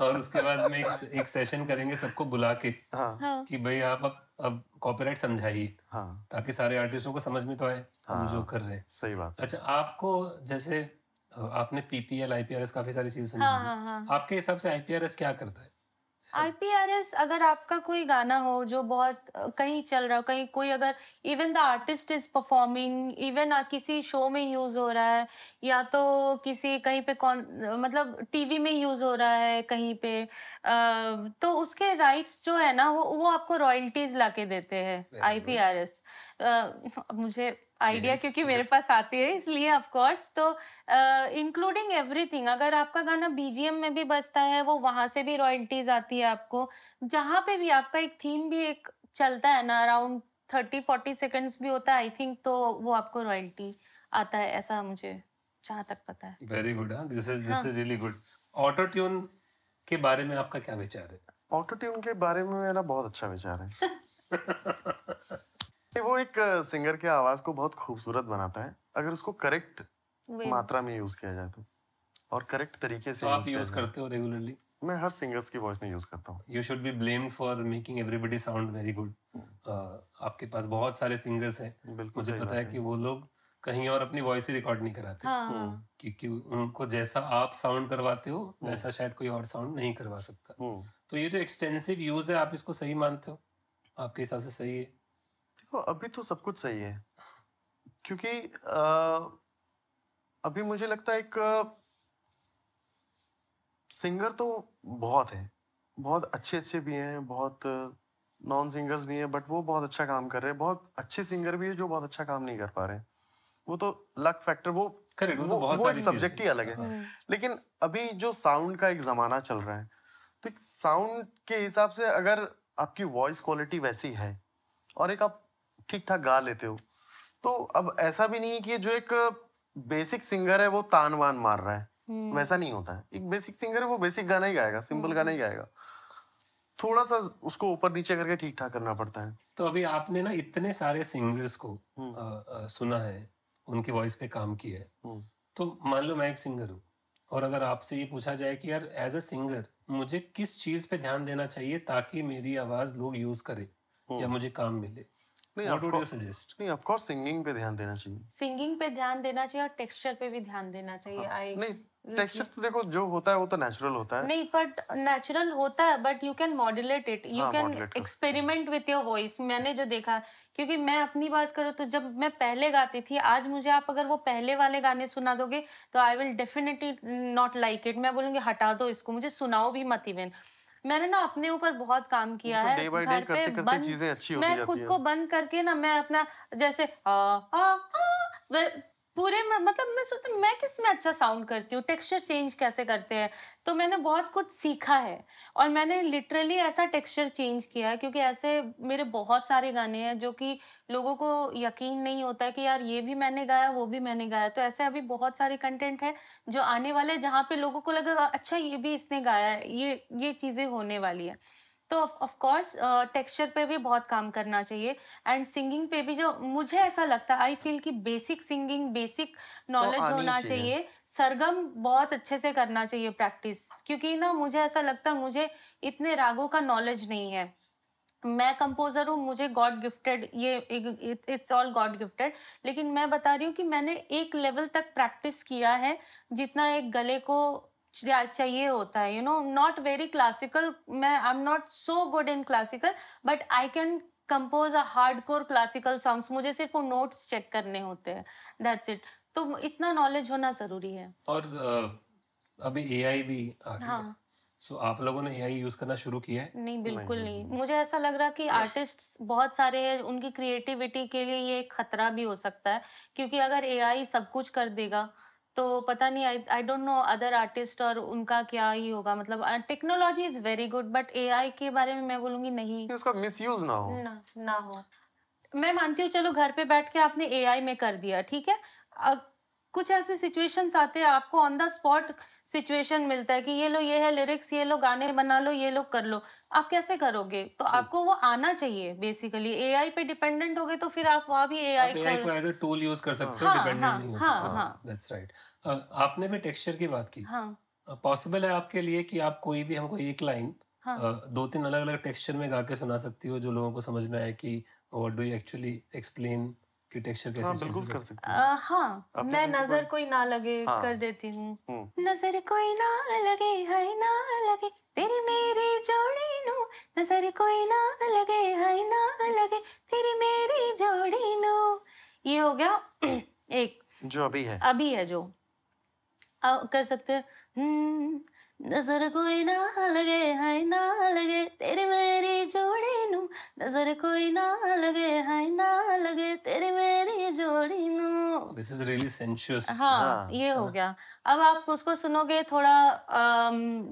और उसके बाद में एक एक सेशन करेंगे सबको बुला के हाँ। हाँ। कि भाई आप अब अब कॉपीराइट समझाइए हाँ। ताकि सारे आर्टिस्टों को समझ में तो आए हम जो कर रहे हैं। सही बात अच्छा आपको जैसे आपने पीपीएल आईपीआरएस काफ़ी सारी चीज़ें सुनी हाँ हाँ हाँ। आपके हिसाब से आईपीआरएस क्या करता है? आईपीआरएस अगर आपका कोई गाना हो जो बहुत कहीं चल रहा हो कहीं कोई अगर even the artist is performing even किसी शो में यूज़ हो रहा है या तो किसी कहीं पे कौन मतलब टीवी में यूज़ हो रहा है कहीं पे अ, तो उसके राइट्स जो है ना वो वो आपको रॉयल्टीज लाके देते हैं. आईपीआरएस मुझे आइडिया Yes. क्योंकि मेरे पास आती है इसलिए ऑफ़ कोर्स तो इंक्लूडिंग uh, एवरीथिंग अगर आपका गाना बीजीएम में भी बजता है वो वहाँ से भी रॉयल्टीज आती है आपको। जहाँ पे भी आपका एक थीम भी एक चलता है ना अराउंड थर्टी फोर्टी सेकेंड्स भी होता है आई थिंक तो वो आपको रॉयल्टी आता है ऐसा मुझे जहाँ तक पता है। वेरी गुड हाँ। This is this is really good auto tune के बारे में आपका क्या विचार है? ऑटो ट्यून के बारे में मेरा बहुत अच्छा विचार है। वो एक सिंगर के आवाज़ को बहुत खूबसूरत बनाता है अगर उसको करेक्ट मात्रा में यूज़ किया जाए तो। और करेक्ट तरीके से तो आप यूज़ करते हो रेगुलरली मैं हर सिंगर्स की वॉइस में यूज़ करता हूँ। You should be blamed for making everybody sound very good आपके पास बहुत सारे सिंगर्स हैं। बिल्कुल मुझे पता है कि वो लोग कहीं और अपनी वॉइस ही रिकॉर्ड नहीं कराते। हाँ। हाँ क्योंकि उनको जैसा आप साउंड करवाते हो वैसा शायद कोई और साउंड नहीं करवा सकता। हम्म। तो ये जो एक्सटेंसिव यूज़ है आप इसको सही मानते हो? आपके हिसाब से सही है? देखो अभी तो सब कुछ सही है। क्योंकि अ, अभी मुझे लगता है एक सिंगर तो बहुत है। बहुत अच्छे अच्छे भी हैं बहुत नॉन सिंगर्स भी हैं बट वो बहुत अच्छा काम कर रहे हैं। बहुत अच्छे सिंगर भी है जो बहुत अच्छा काम नहीं कर पा रहे वो तो लक फैक्टर वो Correct, वो तो वो, बहुत वो एक सब्जेक्ट ही अलग है। लेकिन अभी जो साउंड का एक जमाना चल रहा है तो साउंड के हिसाब से अगर आपकी वॉइस क्वालिटी वैसी है और एक आप ठीक ठाक गा लेते हो। तो अब ऐसा भी नहीं है कि जो एक बेसिक सिंगर है वो तान वान मार रहा है। वैसा नहीं होता है। एक बेसिक सिंगर है वो बेसिक गाना ही गाएगा सिंपल गाना ही गाएगा। थोड़ा सा उसको ऊपर नीचे करके ठीक ठाक करना पड़ता है। तो अभी आपने ना इतने सारे सिंगर्स को अ, अ, सुना है उनकी वॉइस पे काम किया है। हम्म। तो मान लो मैं एक सिंगर हूँ और अगर आपसे ये पूछा जाए कि यार एज अ सिंगर मुझे किस चीज़ पे ध्यान देना चाहिए ताकि मेरी आवाज़ लोग यूज़ करें या मुझे काम मिले? नहीं would you ऑफ़ suggest? नहीं ऑफ़ कोर्स सिंगिंग पे ध्यान देना चाहिए। सिंगिंग पे ध्यान देना चाहिए और टेक्सचर पे भी ध्यान देना चाहिए आई नहीं टेक्सचर तो देखो जो होता है वो तो नेचुरल होता है। नहीं बट नेचुरल होता है but you can modulate it you हाँ, can experiment with your voice मैंने जो देखा क्योंकि मैं अपनी बात करूँ तो जब मैं पहले गाती थी आज मुझे आप अगर वो पहले वाले गाने सुना दोगे तो I will definitely not like it मैं बोलूँगी हटा दो इसको मुझे सुनाओ भी मत इवन मैंने ना अपने ऊपर बहुत काम किया तो है घर पे करते-करते बंद चीज़ें अच्छी मैं खुद को बंद करके ना मैं अपना जैसे आ, आ, आ, पूरे में मतलब मैं सोचती मैं किसमें अच्छा साउंड करती हूँ? टेक्सचर चेंज कैसे करते हैं? तो मैंने बहुत कुछ सीखा है और मैंने लिटरली ऐसा टेक्सचर चेंज किया है क्योंकि ऐसे मेरे बहुत सारे गाने हैं जो कि लोगों को यकीन नहीं होता है कि यार ये भी मैंने गाया, वो भी मैंने गाया। तो ऐसे अभी बहुत सारे कंटेंट है जो आने वाले जहाँ पे लोगों को लगेगा अच्छा ये भी इसने गाया है, ये ये चीज़ें होने वाली है। तो ऑफ़ कोर्स टेक्सचर पे भी बहुत काम करना चाहिए। एंड सिंगिंग पे भी जो मुझे ऐसा लगता है आई फील कि बेसिक सिंगिंग बेसिक नॉलेज आनी होना चाहिए। चाहिए। सरगम बहुत अच्छे से करना चाहिए प्रैक्टिस क्योंकि ना मुझे ऐसा लगता है मुझे इतने रागों का नॉलेज नहीं है। मैं कंपोजर हूँ मुझे गॉड गिफ्टेड ये इट्स ऑल गॉड गिफ्टेड लेकिन मैं बता रही हूँ कि मैंने एक लेवल तक प्रैक्टिस किया है जितना एक गले को चाहिए होता है you know not very classical मैं I am not so good in classical but I can compose a hard core classical songs मुझे सिर्फ़ वो नोट्स चेक करने होते हैं. दैट्स इट तो इतना नॉलेज होना ज़रूरी है. और अभी एआई भी आ गया हाँ। सो आप लोगों ने एआई यूज़ करना शुरू किया है? नहीं बिल्कुल नहीं मुझे ऐसा लग रहा कि आर्टिस्ट बहुत सारे हैं उनकी क्रिएटिविटी के लिए ये एक खतरा भी हो सकता है क्योंकि अगर एआई सब कुछ कर देगा तो पता नहीं I I don't know other artist और उनका क्या ही होगा। मतलब technology is very good but AI के बारे में मैं बोलूँगी नहीं। उसका मिसयूज ना हो। ना ना हो। मैं मानती हूँ चलो घर पे बैठ के आपने एआई में कर दिया ठीक है? कुछ ऐसे सिचुएशंस आते हैं आपको ऑन द स्पॉट सिचुएशन मिलता है कि ये लो ये है लिरिक्स ये लो गाने बना लो ये लो कर लो। आप कैसे करोगे? तो आपको वो आना चाहिए बेसिकली एआई पे डिपेंडेंट हो गए तो फिर आप वहाँ भी एआई को एज अ टूल यूज़ कर सकते हो हाँ, डिपेंडेंट हाँ, नहीं हो हाँ, सकते। हाँ। दैट्स राइट आपने भी टेक्सचर की बात की। हाँ। पॉसिबल है आपके लिए कि आप कोई भी हमको एक लाइन हाँ। दो तीन अलग अलग टेक्सचर में गा के सुना सकती हो जो लोगों को समझ में आए कि what do you actually explain कि टेक्सचर कैसे हाँ बिल्कुल कर सकते अ, हाँ। मैं नज़र कोई ना लगे हाँ। कर देती हूँ। हम्म। नज़र कोई ना लगे हाय ना लगे तेरी मेरी जोड़ी नो। नज़र कोई ना लगे हाय ना लगे तेरी मेरी जोड़ी नो। ये हो गया एक। जो अभी है। अभी है जो। अ, कर सकते हैं। हम्म, नज़र कोई ना लगे हाय ना लगे तेरी मेरी जोड़ी नु। नज़र कोई ना लगे हाय ना लगे तेरी मेरी जोड़ी नू। दिस इज़ रियली सेंशुअस हाँ ये हो गया। अब आप उसको सुनोगे थोड़ा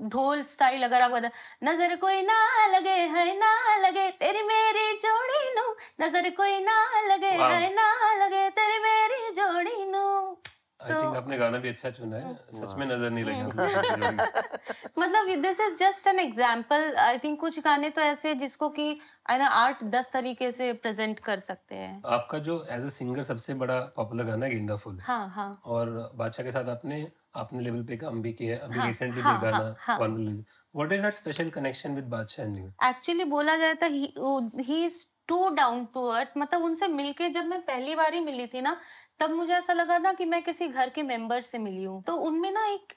ढोल स्टाइल अगर आप बता नज़र कोई ना लगे है ना लगे तेरी मेरी जोड़ी नू। नज़र कोई ना लगे Wow. है ना लगे तेरी मेरी जोड़ी नु। आई थिंक आपने गाना भी अच्छा चुना है। सच में नज़र नहीं लगी मतलब this is just an example I think कुछ गाने तो ऐसे जिसको कि आई ना आठ दस तरीके से प्रेजेंट कर सकते हैं। आपका जो एज अ सिंगर सबसे बड़ा पॉपुलर गाना है गेंदा फूल। हाँ हाँ। और बादशाह के साथ आपने आपने लेवल पे काम भी किया है। अभी हाँ, रिसेंटली हाँ, भी गाना हाँ, हाँ। What is that special connection with Badshah and you actually बोला जाए तो he is too down to earth मतलब उनसे मिलके जब मैं पहली बार ही मिली थी ना तब मुझे ऐसा लगा था कि मैं किसी घर के मेंबर से मिली हूँ। तो उनमें ना एक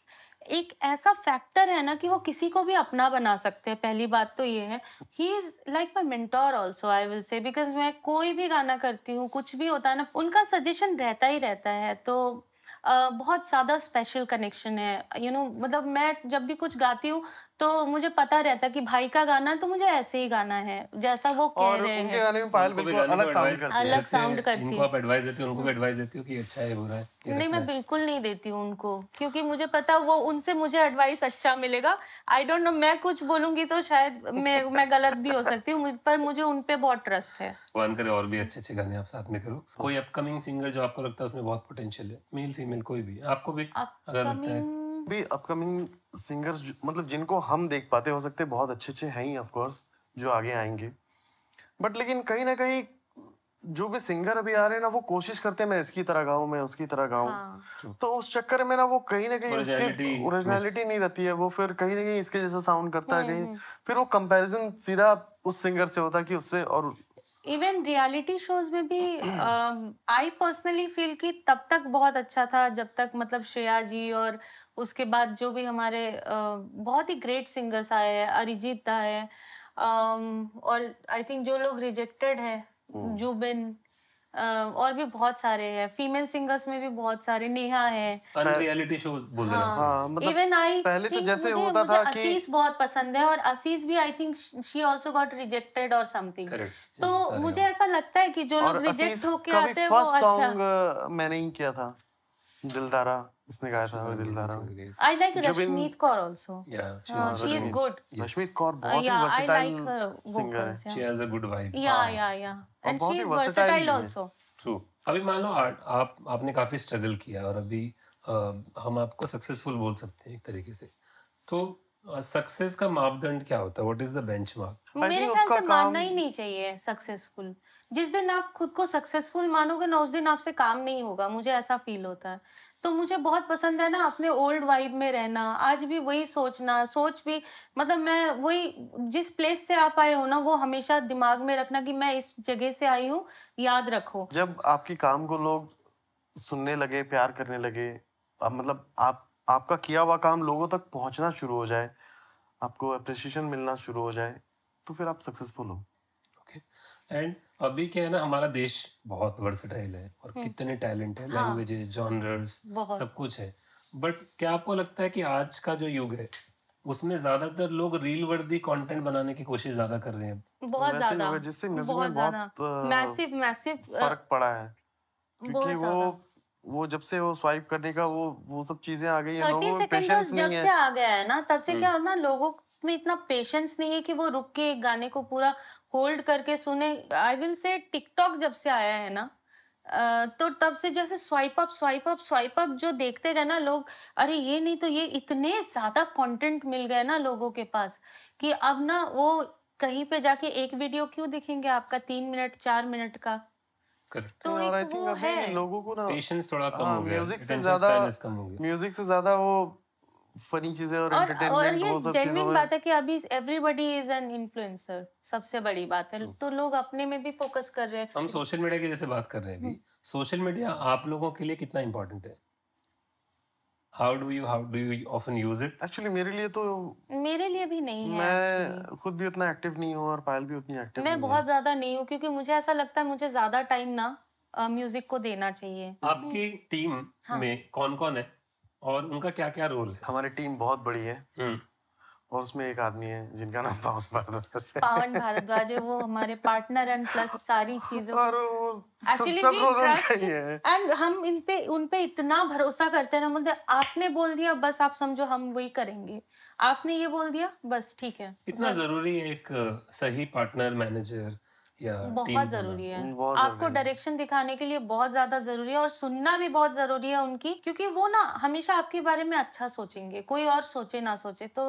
एक ऐसा फैक्टर है ना कि वो किसी को भी अपना बना सकते हैं। पहली बात तो ये है he is like my mentor also I will say because मैं कोई भी गाना करती हूँ कुछ भी होता है ना उनका सजेशन रहता ही रहता है। तो अ, बहुत ज़्यादा स्पेशल कनेक्शन है। यू you नो know, मतलब मैं जब भी कुछ गाती हूँ तो मुझे पता रहता कि भाई का गाना तो मुझे ऐसे ही गाना है जैसा वो कह और रहे उनके हैं। गाने में पायल उनको बिल्कुल अलग साउंड करती है। अलग जैसे करती इनको है। आप एडवाइस देते हो उनको भी एडवाइस देते हो कि अच्छा है बुरा है नहीं मैं बिल्कुल नहीं देती हूँ उनको क्योंकि मुझे पता वो उनसे मुझे एडवाइस अच्छा मिलेगा। आई डोंट नो मैं कुछ बोलूँगी तो शायद मैं मैं गलत भी हो सकती हूँ पर मुझे उन पे बहुत ट्रस्ट है। करे और भी अच्छे अच्छे गाने आप साथ में करो। कोई अपकमिंग सिंगर जो आपको लगता है उसमें बहुत पोटेंशियल है मेल फीमेल कोई भी आपको भी अगर लगता है। भी अपकमिंग सिंगर्स मतलब जिनको हम देख पाते हो सकते बहुत अच्छे अच्छे हैं ही ऑफ़ कोर्स जो आगे आएँगे। बट लेकिन कहीं ना कहीं जो भी सिंगर अभी आ रहे हैं ना वो कोशिश करते हैं मैं इसकी तरह गाऊं मैं उसकी तरह गाऊं। हाँ। तो उस चक्कर में ना वो कहीं ना कहीं उसकी ओरिजिनलिटी नहीं रहती है वो फिर कहीं ना कहीं इसके जैसा साउंड करता है कहीं फिर वो कंपैरिजन सीधा उस सिंगर से होता है कि उससे और इवन रियलिटी शोज़ में भी आई पर्सनली फील कि तब तक बहुत अच्छा था जब तक मतलब श्रेया जी और उसके बाद जो भी हमारे uh, बहुत ही ग्रेट सिंगर्स आए हैं अरिजीत आए हैं um, और आई थिंक जो लोग रिजेक्टेड है जुबिन uh, और भी बहुत सारे हैं। फीमेल सिंगर्स में भी बहुत सारे। नेहा है। अनरियलिटी शो बोल देना चाहिए। हाँ मतलब इवन आई पहले तो जैसे मुझे, होता मुझे था कि- असीस बहुत पसंद है और असीस भी I think she also got rejected और समथिंग तो मुझे ऐसा लगता है कि जो लोग रिजेक्ट होके आते हैं वो फ़र्स्ट अच्छा। सॉन्ग मैंने ही किया था। दिलदारा इसने गाया था Dildaara. I like Rashmeet Kaur also yeah she is good Rashmeet Kaur बहुत ही yeah वर्सेटाइल सिंगर है। vocals she has a good vibe yeah yeah yeah and बहुत she is versatile versatile also. True अभी मान लो आप आपने काफ़ी struggle किया और अभी आ, हम आपको सक्सेसफुल बोल सकते हैं एक तरीके से। तो सक्सेस का मापदंड क्या होता है? व्हाट इज़ द बेंचमार्क मेरे ख्याल से मानना ही नहीं चाहिए सक्सेसफुल जिस दिन आप खुद को सक्सेसफुल मानोगे ना, उस दिन आपसे काम नहीं होगा। मुझे ऐसा फील होता है। तो मुझे बहुत पसंद है ना अपने ओल्ड वाइब में रहना। आज भी वही सोचना, सोच भी मतलब मैं वही जिस प्लेस से आप आए हो ना, वो हमेशा दिमाग में रखना कि मैं इस जगह से आई हूँ, याद रखो। जब आपकी काम को लोग सुनने लगे, प्यार करने लगे अब मतलब आप, आपका किया हुआ काम लोगों तक पहुँचना शुरू हो जाए, आपको अप्रिसिएशन मिलना शुरू हो जाए तो फिर आप सक्सेसफुल हो। एंड अभी क्या है ना हमारा देश बहुत वर्सटाइल है और कितने टैलेंट है लैंग्वेजेस जॉनर्स सब कुछ है। बट क्या आपको लगता है कि आज का जो युग है उसमें ज़्यादातर लोग रील वर्दी कंटेंट बनाने की कोशिश ज़्यादा कर रहे हैं? बहुत ज़्यादा। जिससे बहुत ज़्यादा। मैसिव मैसिव फ़र्क पड़ा है। क्योंकि वो वो जब से वो स्वाइप करने का वो वो सब चीज़ें आ गई है लोगों में पेशेंस जब से आ गया है ना तब से क्या होता होना लोगों में इतना पेशेंस नहीं है कि वो रुक के एक गाने को पूरा होल्ड करके सुने आई विल से टिकटॉक जब से आया है ना तो तब से जैसे swipe up swipe up swipe up जो देखते गए ना लोग अरे ये नहीं तो ये इतने ज़्यादा कंटेंट मिल गए ना लोगों के पास कि अब ना वो कहीं पे जाके एक वीडियो क्यों दिखेंगे आपका तीन मिनट चार मिनट का? तो और एक वो है। लोगों को ना पेशेंस थोड़ा कम हाँ, हो गया म्यूज़िक से ज़्यादा हो म्यूज़िक से ज़्यादा वो फनी चीज़ें और और ये जेन्युइन बात है कि अभी एवरीबॉडी इज़ एन इन्फ्लुएंसर सबसे बड़ी बात है। तो लोग अपने में भी फोकस कर रहे हैं। हम सोशल मीडिया की जैसे बात कर रहे हैं अभी। सोशल मीडिया आप लोगों के लिए कितना इम्पोर्टेंट है? How do you how do you often use it actually मेरे लिए तो मेरे लिए भी नहीं है मैं खुद भी उतना एक्टिव नहीं हूँ और पायल भी उतनी एक्टिव मैं बहुत ज़्यादा नहीं हूँ क्योंकि मुझे ऐसा लगता है मुझे ज़्यादा टाइम ना म्यूज़िक को देना चाहिए। आपकी टीम हाँ। में कौन कौन है? और उनका क्या क्या रोल है? हमारी टीम बहुत बड़ी है। हम्म। और उसमें एक आदमी है जिनका नाम पावन भारद्वाज है। पावन भारद्वाज है वो हमारे पार्टनर एंड प्लस सारी चीज़ों और वो एक्चुअली सब ट्रस्ट है एंड हम इन पे उन पे इतना भरोसा करते हैं ना मतलब आपने बोल दिया बस आप समझो हम वही करेंगे। आपने ये बोल दिया बस ठीक है। इतना ज़रूरी है एक सही पार्टनर मैनेजर या बहुत ज़रूरी है। बहुत आपको डायरेक्शन दिखाने के लिए बहुत ज़्यादा ज़रूरी है और सुनना भी बहुत ज़रूरी है उनकी क्योंकि वो ना हमेशा आपके बारे में अच्छा सोचेंगे कोई और सोचे ना सोचे तो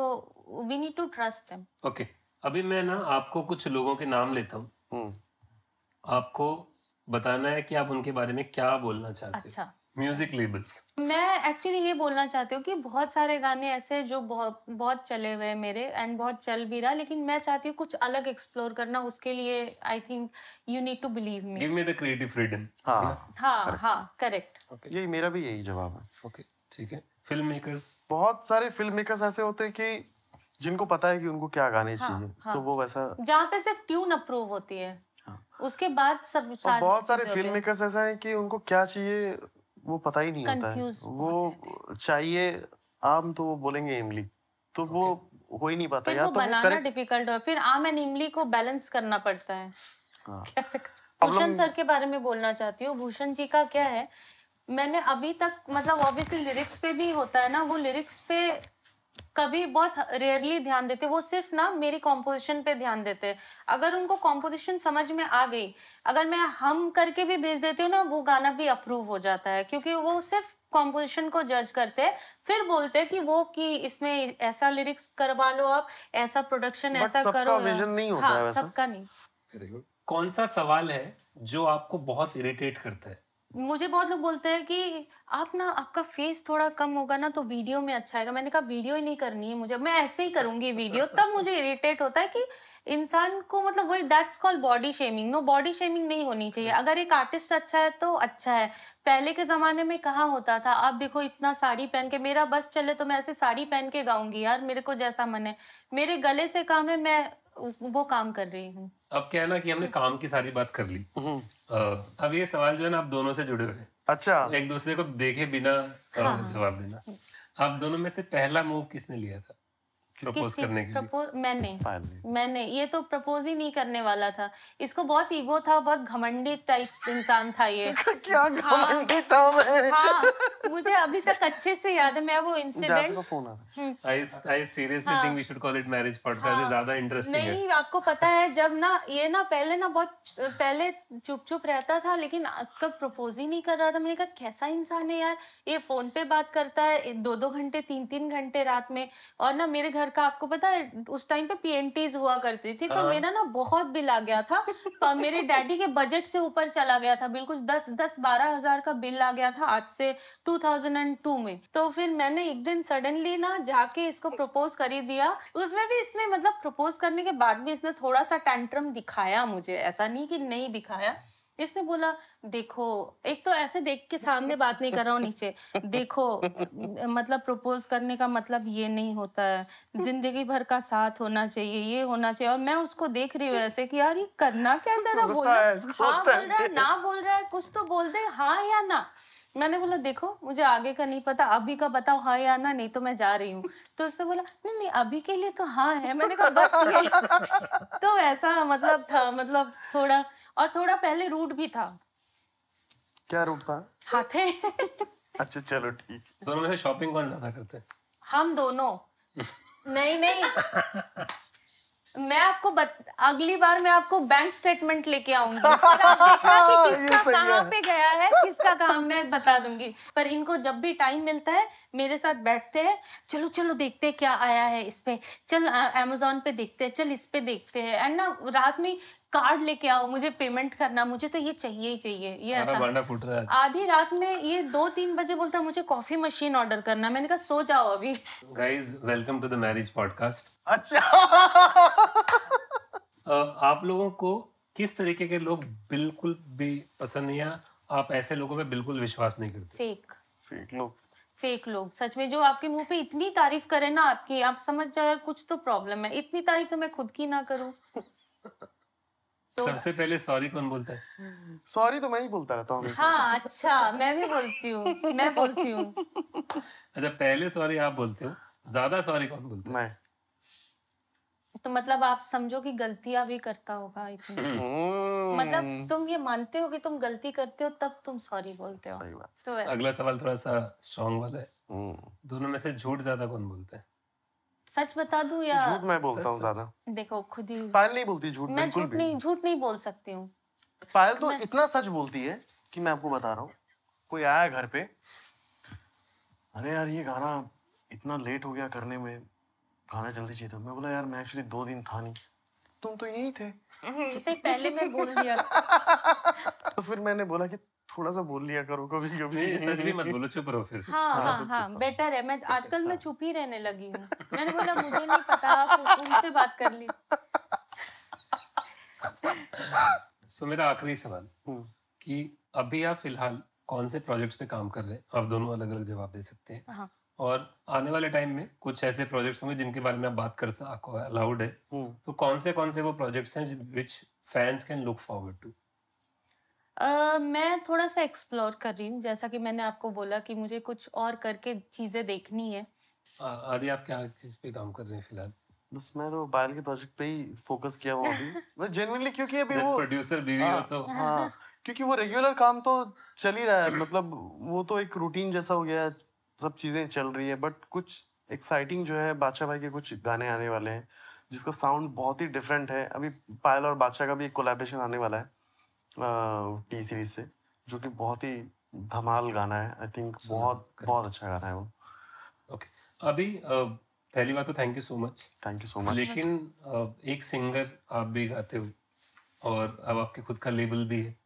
we need to trust them okay अभी मैं ना आपको कुछ लोगों के नाम लेता हूँ। हम्म, आपको बताना है कि आप उनके बारे में क्या बोलना चाहते हैं। अच्छा। म्यूज़िक लेबल्स मैं एक्चुअली ये बोलना चाहती हूँ कि बहुत सारे गाने ऐसे जो बहुत बहुत चले हुए हैं मेरे एंड बहुत चल भी रहा लेकिन मैं चाहती हूँ कुछ अलग एक्सप्लोर करना उसके लिए I think you need to believe me give me the creative freedom हाँ हाँ हाँ करेक्ट यही मेरा भी यही जवाब है। ओके ठीक है। फ़िल्म मेकर्स बहुत सारे फ़िल्म मेकर्स ऐसे होते हैं कि जिनको पता है कि उनको क्या गाने चाहिए हाँ। तो वो वैसा जहाँ पे सिर्फ़ ट्यून अप्रूव होती है। हाँ। उसके बाद सब सारी बहुत सारे फ़िल्म मेकर्स ऐसा है कि उनको क्या चाहिए वो पता ही नहीं होता है। Confused वो चाहिए आम तो वो बोलेंगे इमली। तो वो हो ही नहीं पाता फिर वो तो बनाना डिफ़िकल्ट है फिर आम एंड इमली को बैलेंस करना पड़ता है। हाँ। कैसे भूषण सर के बारे में बोलना चाहती हूँ। भूषण जी का क्या है मैंने अभी तक मतलब ऑब्वियसली लिरिक्स पे भी होता है ना वो लिरिक्स पे कभी बहुत रेयरली ध्यान देते वो सिर्फ़ ना मेरी कॉम्पोजिशन पे ध्यान देते अगर उनको कॉम्पोजिशन समझ में आ गई अगर मैं हम करके भी भेज देती हूँ ना वो गाना भी अप्रूव हो जाता है क्योंकि वो सिर्फ़ कॉम्पोजिशन को जज करते हैं फिर बोलते हैं कि वो कि इसमें ऐसा लिरिक्स करवा लो आप ऐसा प्रोडक्शन ऐसा करो। vision नहीं होता हाँ, है सबका नहीं। कौन सा सवाल है जो आपको बहुत इरिटेट करता है? मुझे बहुत लोग बोलते हैं कि आप ना आपका फेस थोड़ा कम होगा ना तो वीडियो में अच्छा आएगा। मैंने कहा वीडियो ही नहीं करनी है मुझे। मैं ऐसे ही करूँगी वीडियो तब मुझे इरिटेट होता है कि इंसान को मतलब वही that's call body shaming no body shaming नहीं होनी चाहिए। अगर एक आर्टिस्ट अच्छा है तो अच्छा है। पहले के जमाने में कहाँ होता था? आप देखो इतना साड़ी पहन के मेरा बस चले तो मैं ऐसे साड़ी पहन के गाऊँगी। यार मेरे को जैसा मन है। मेरे गले से काम है मैं वो काम कर रही हूँ। अब क्या है ना कि हमने काम की सारी बात कर ली। हम्म, अब ये सवाल जो है ना आप दोनों से जुड़े हुए हैं। अच्छा। एक दूसरे को देखे बिना हाँ। जवाब देना। आप दोनों में से पहला मूव किसने लिया था? प्रपोज करने के प्रपोज मैंने। मैंने। ये तो प्रपोज ही नहीं करने वाला था। इसको बहुत ईगो था बहुत घमंडी टाइप इंसान था ये। क्या घमंडी था मैं? हाँ मुझे अभी तक अच्छे से याद है मैं वो इंसिडेंट का phone uh I I seriously think we should call it marriage podcast ज़्यादा इंटरेस्टिंग है। नहीं आपको पता है जब ना ये ना पहले ना बहुत पहले चुप चुप रहता था लेकिन कब प्रपोज ही नहीं कर रहा था। मैंने कहा कैसा इंसान है यार? ये फ़ोन पे बात करता है दो दो घंटे तीन तीन घंटे रात में और ना मेरे घर का आपको पता है उस टाइम पे पीएनटीज हुआ करती थी तो मेरा ना बहुत बिल आ गया था। पर मेरे डैडी के बजट से ऊपर चला गया था बिल्कुल दस दस बारह हज़ार का बिल आ गया था आज से 2002 में। तो फिर मैंने एक दिन सडनली ना जाके इसको प्रपोज कर ही दिया। उसमें भी इसने मतलब प्रपोज करने के बाद भी इसने थोड़ा सा टैंट्रम दिखाया मुझे ऐसा नहीं कि नहीं दिखाया। इसने बोला देखो एक तो ऐसे देख के सामने बात नहीं कर रहा हूँ नीचे। देखो मतलब प्रपोज करने का मतलब ये नहीं होता है। ज़िंदगी भर का साथ होना चाहिए ये होना चाहिए। और मैं उसको देख रही हूँ ऐसे कि यार ये करना क्या? जरा बोल। गुस्सा है हाँ बोल रहा है ना बोल रहा है कुछ तो बोल दे हाँ या ना। मैंने बोला देखो मुझे आगे का नहीं पता अभी का बताओ हाँ या ना नहीं तो मैं जा रही हूँ। तो उसने बोला नहीं नहीं अभी के लिए तो हाँ है। मैंने कहा बस ये तो ऐसा मतलब था मतलब थोड़ा और थोड़ा पहले रूट भी था। क्या रूट था? हाथे। अच्छा चलो ठीक। दोनों में से शॉपिंग कौन ज़्यादा करता है? हम दोनों। नहीं नहीं। मैं आपको बत... अगली बार मैं आपको बैंक स्टेटमेंट लेके आऊँगी। किसका कहाँ पे गया है किसका काम मैं बता दूँगी। पर इनको जब भी टाइम मिलता है मेरे साथ बैठते हैं। चलो चलो देखते हैं क्या आया है इस पे चल अमेजोन पे देखते हैं चल इस पे देखते हैं। एंड ना रात में कार्ड लेके आओ मुझे पेमेंट करना मुझे तो ये चाहिए ही चाहिए ये ऐसा। फूट रहा है। आधी रात में ये दो तीन बजे बोलता है, मुझे कॉफ़ी मशीन ऑर्डर करना मैंने कहा सो जाओ अभी। Guys welcome to the marriage podcast अच्छा। आप लोगों को किस तरीके के लोग बिल्कुल भी पसंद नहीं है? आप ऐसे लोगों में बिल्कुल विश्वास नहीं करते। फेक फेक लोग। फेक लोग। सच में जो आपके मुँह पे इतनी तारीफ़ करे ना आपकी आप समझ जाओ यार कुछ तो प्रॉब्लम है। इतनी तारीफ़ तो मैं खुद की ना करूँ। सबसे पहले सॉरी कौन बोलता है? सॉरी तो मैं ही बोलता रहता हूँ हाँ अच्छा मैं भी बोलती हूँ मैं बोलती हूँ। अच्छा पहले सॉरी आप बोलते हो ज़्यादा सॉरी कौन बोलता है? मैं। तो मतलब आप समझो कि गलतियाँ भी करता होगा इतनी मतलब हम्म, तुम ये मानते हो कि तुम गलती करते हो तब तुम सॉरी बोलते हो। सही बात। तो अगला सवाल थोड़ा सा स्ट्रॉन्ग वाला है। हम्म, दोनों में से झूठ ज़्यादा कौन बोलता है? सच बता दूँ या झूठ मैं बोलता हूँ ज़्यादा। देखो खुद ही पायल नहीं बोलती झूठ मैं झूठ नहीं झूठ नहीं बोल सकती हूँ। पायल तो इतना सच बोलती है कि मैं आपको बता रहा हूँ। कोई आया घर पे अरे यार ये गाना इतना लेट हो गया करने में गाना जल्दी चाहिए था। मैं बोला यार मैं एक्चुअली दो दिन था नहीं। तुम तो यही थे। पहले मैं बोल दिया। तो फिर मैंने बोला कि थोड़ा सा बोल लिया करो कभी नहीं सच भी मत बोलो चुप रहो फिर। हाँ हाँ हाँ हाँ बेटर है मैं आजकल मैं चुप ही रहने लगी हूँ। मैंने बोला मुझे नहीं पता उनसे बात कर ली। सो मेरा आखिरी सवाल हम्म, कि अभी आप फ़िलहाल कौन से प्रोजेक्ट्स पे काम कर रहे हैं? आप दोनों अलग अलग जवाब दे सकते हैं। हाँ। और आने वाले टाइम में कुछ ऐसे प्रोजेक्ट्स होंगे जिनके बारे में आप बात कर सको अलाउड है। हम्म। तो कौन से कौन से वो प्रोजेक्ट्स हैं which fans can look forward to अ, मैं थोड़ा सा एक्सप्लोर कर रही हूँ जैसा कि मैंने आपको बोला कि मुझे कुछ और करके चीज़ें देखनी है। आदि आप क्या किस पे काम कर रहे हैं फ़िलहाल? बस मैं तो पायल के प्रोजेक्ट पे ही फोकस किया हूँ अभी। मैं जेन्युइनली क्योंकि अभी वो प्रोड्यूसर बीवी हो हाँ, तो। हाँ क्योंकि वो रेगुलर काम तो चल ही रहा है मतलब वो तो एक रूटीन जैसा हो गया है सब चीज़ें चल रही है बट कुछ एक्साइटिंग जो है बादशाह भाई के कुछ गाने आने वाले हैं जिसका साउंड बहुत ही डिफरेंट है। अभी पायल और बादशाह का भी एक कोलैबोरेशन आने वाला है। टी सीरीज़ से जो कि बहुत ही धमाल गाना है। आई थिंक बहुत बहुत अच्छा गाना है वो। ओके अभी पहली बात तो thank you so much thank you so much लेकिन एक सिंगर आप भी गाते हो और अब आपके खुद का लेबल भी है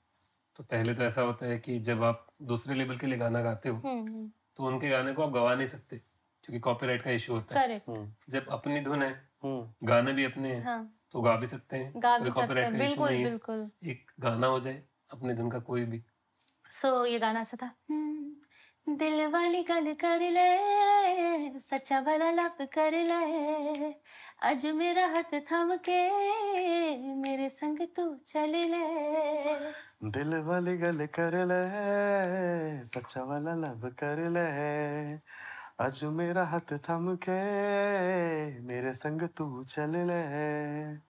तो पहले तो ऐसा होता है कि जब आप दूसरे लेबल के लिए गाना गाते हो हम्म तो उनके गाने को आप गवा नहीं सकते क्योंकि कॉपीराइट का इशू होता है। जब अपनी धुन है हम्म। गाने भी अपने हैं हाँ। तो गा भी सकते हैं। गा भी सकते हैं। बिल्कुल बिल्कुल। एक गाना हो जाए अपनी धुन का कोई भी। सो so, ये गाना ऐसा था "हम्म, दिल वाली गल कर ले सच्चा वाला लब कर ले अज मेरा हाथ थाम के मेरे संग तू चल ले। दिल वाली गल कर ले सच्चा वाला लब कर ले आज मेरा हाथ थम के मेरे संग तू चल ले।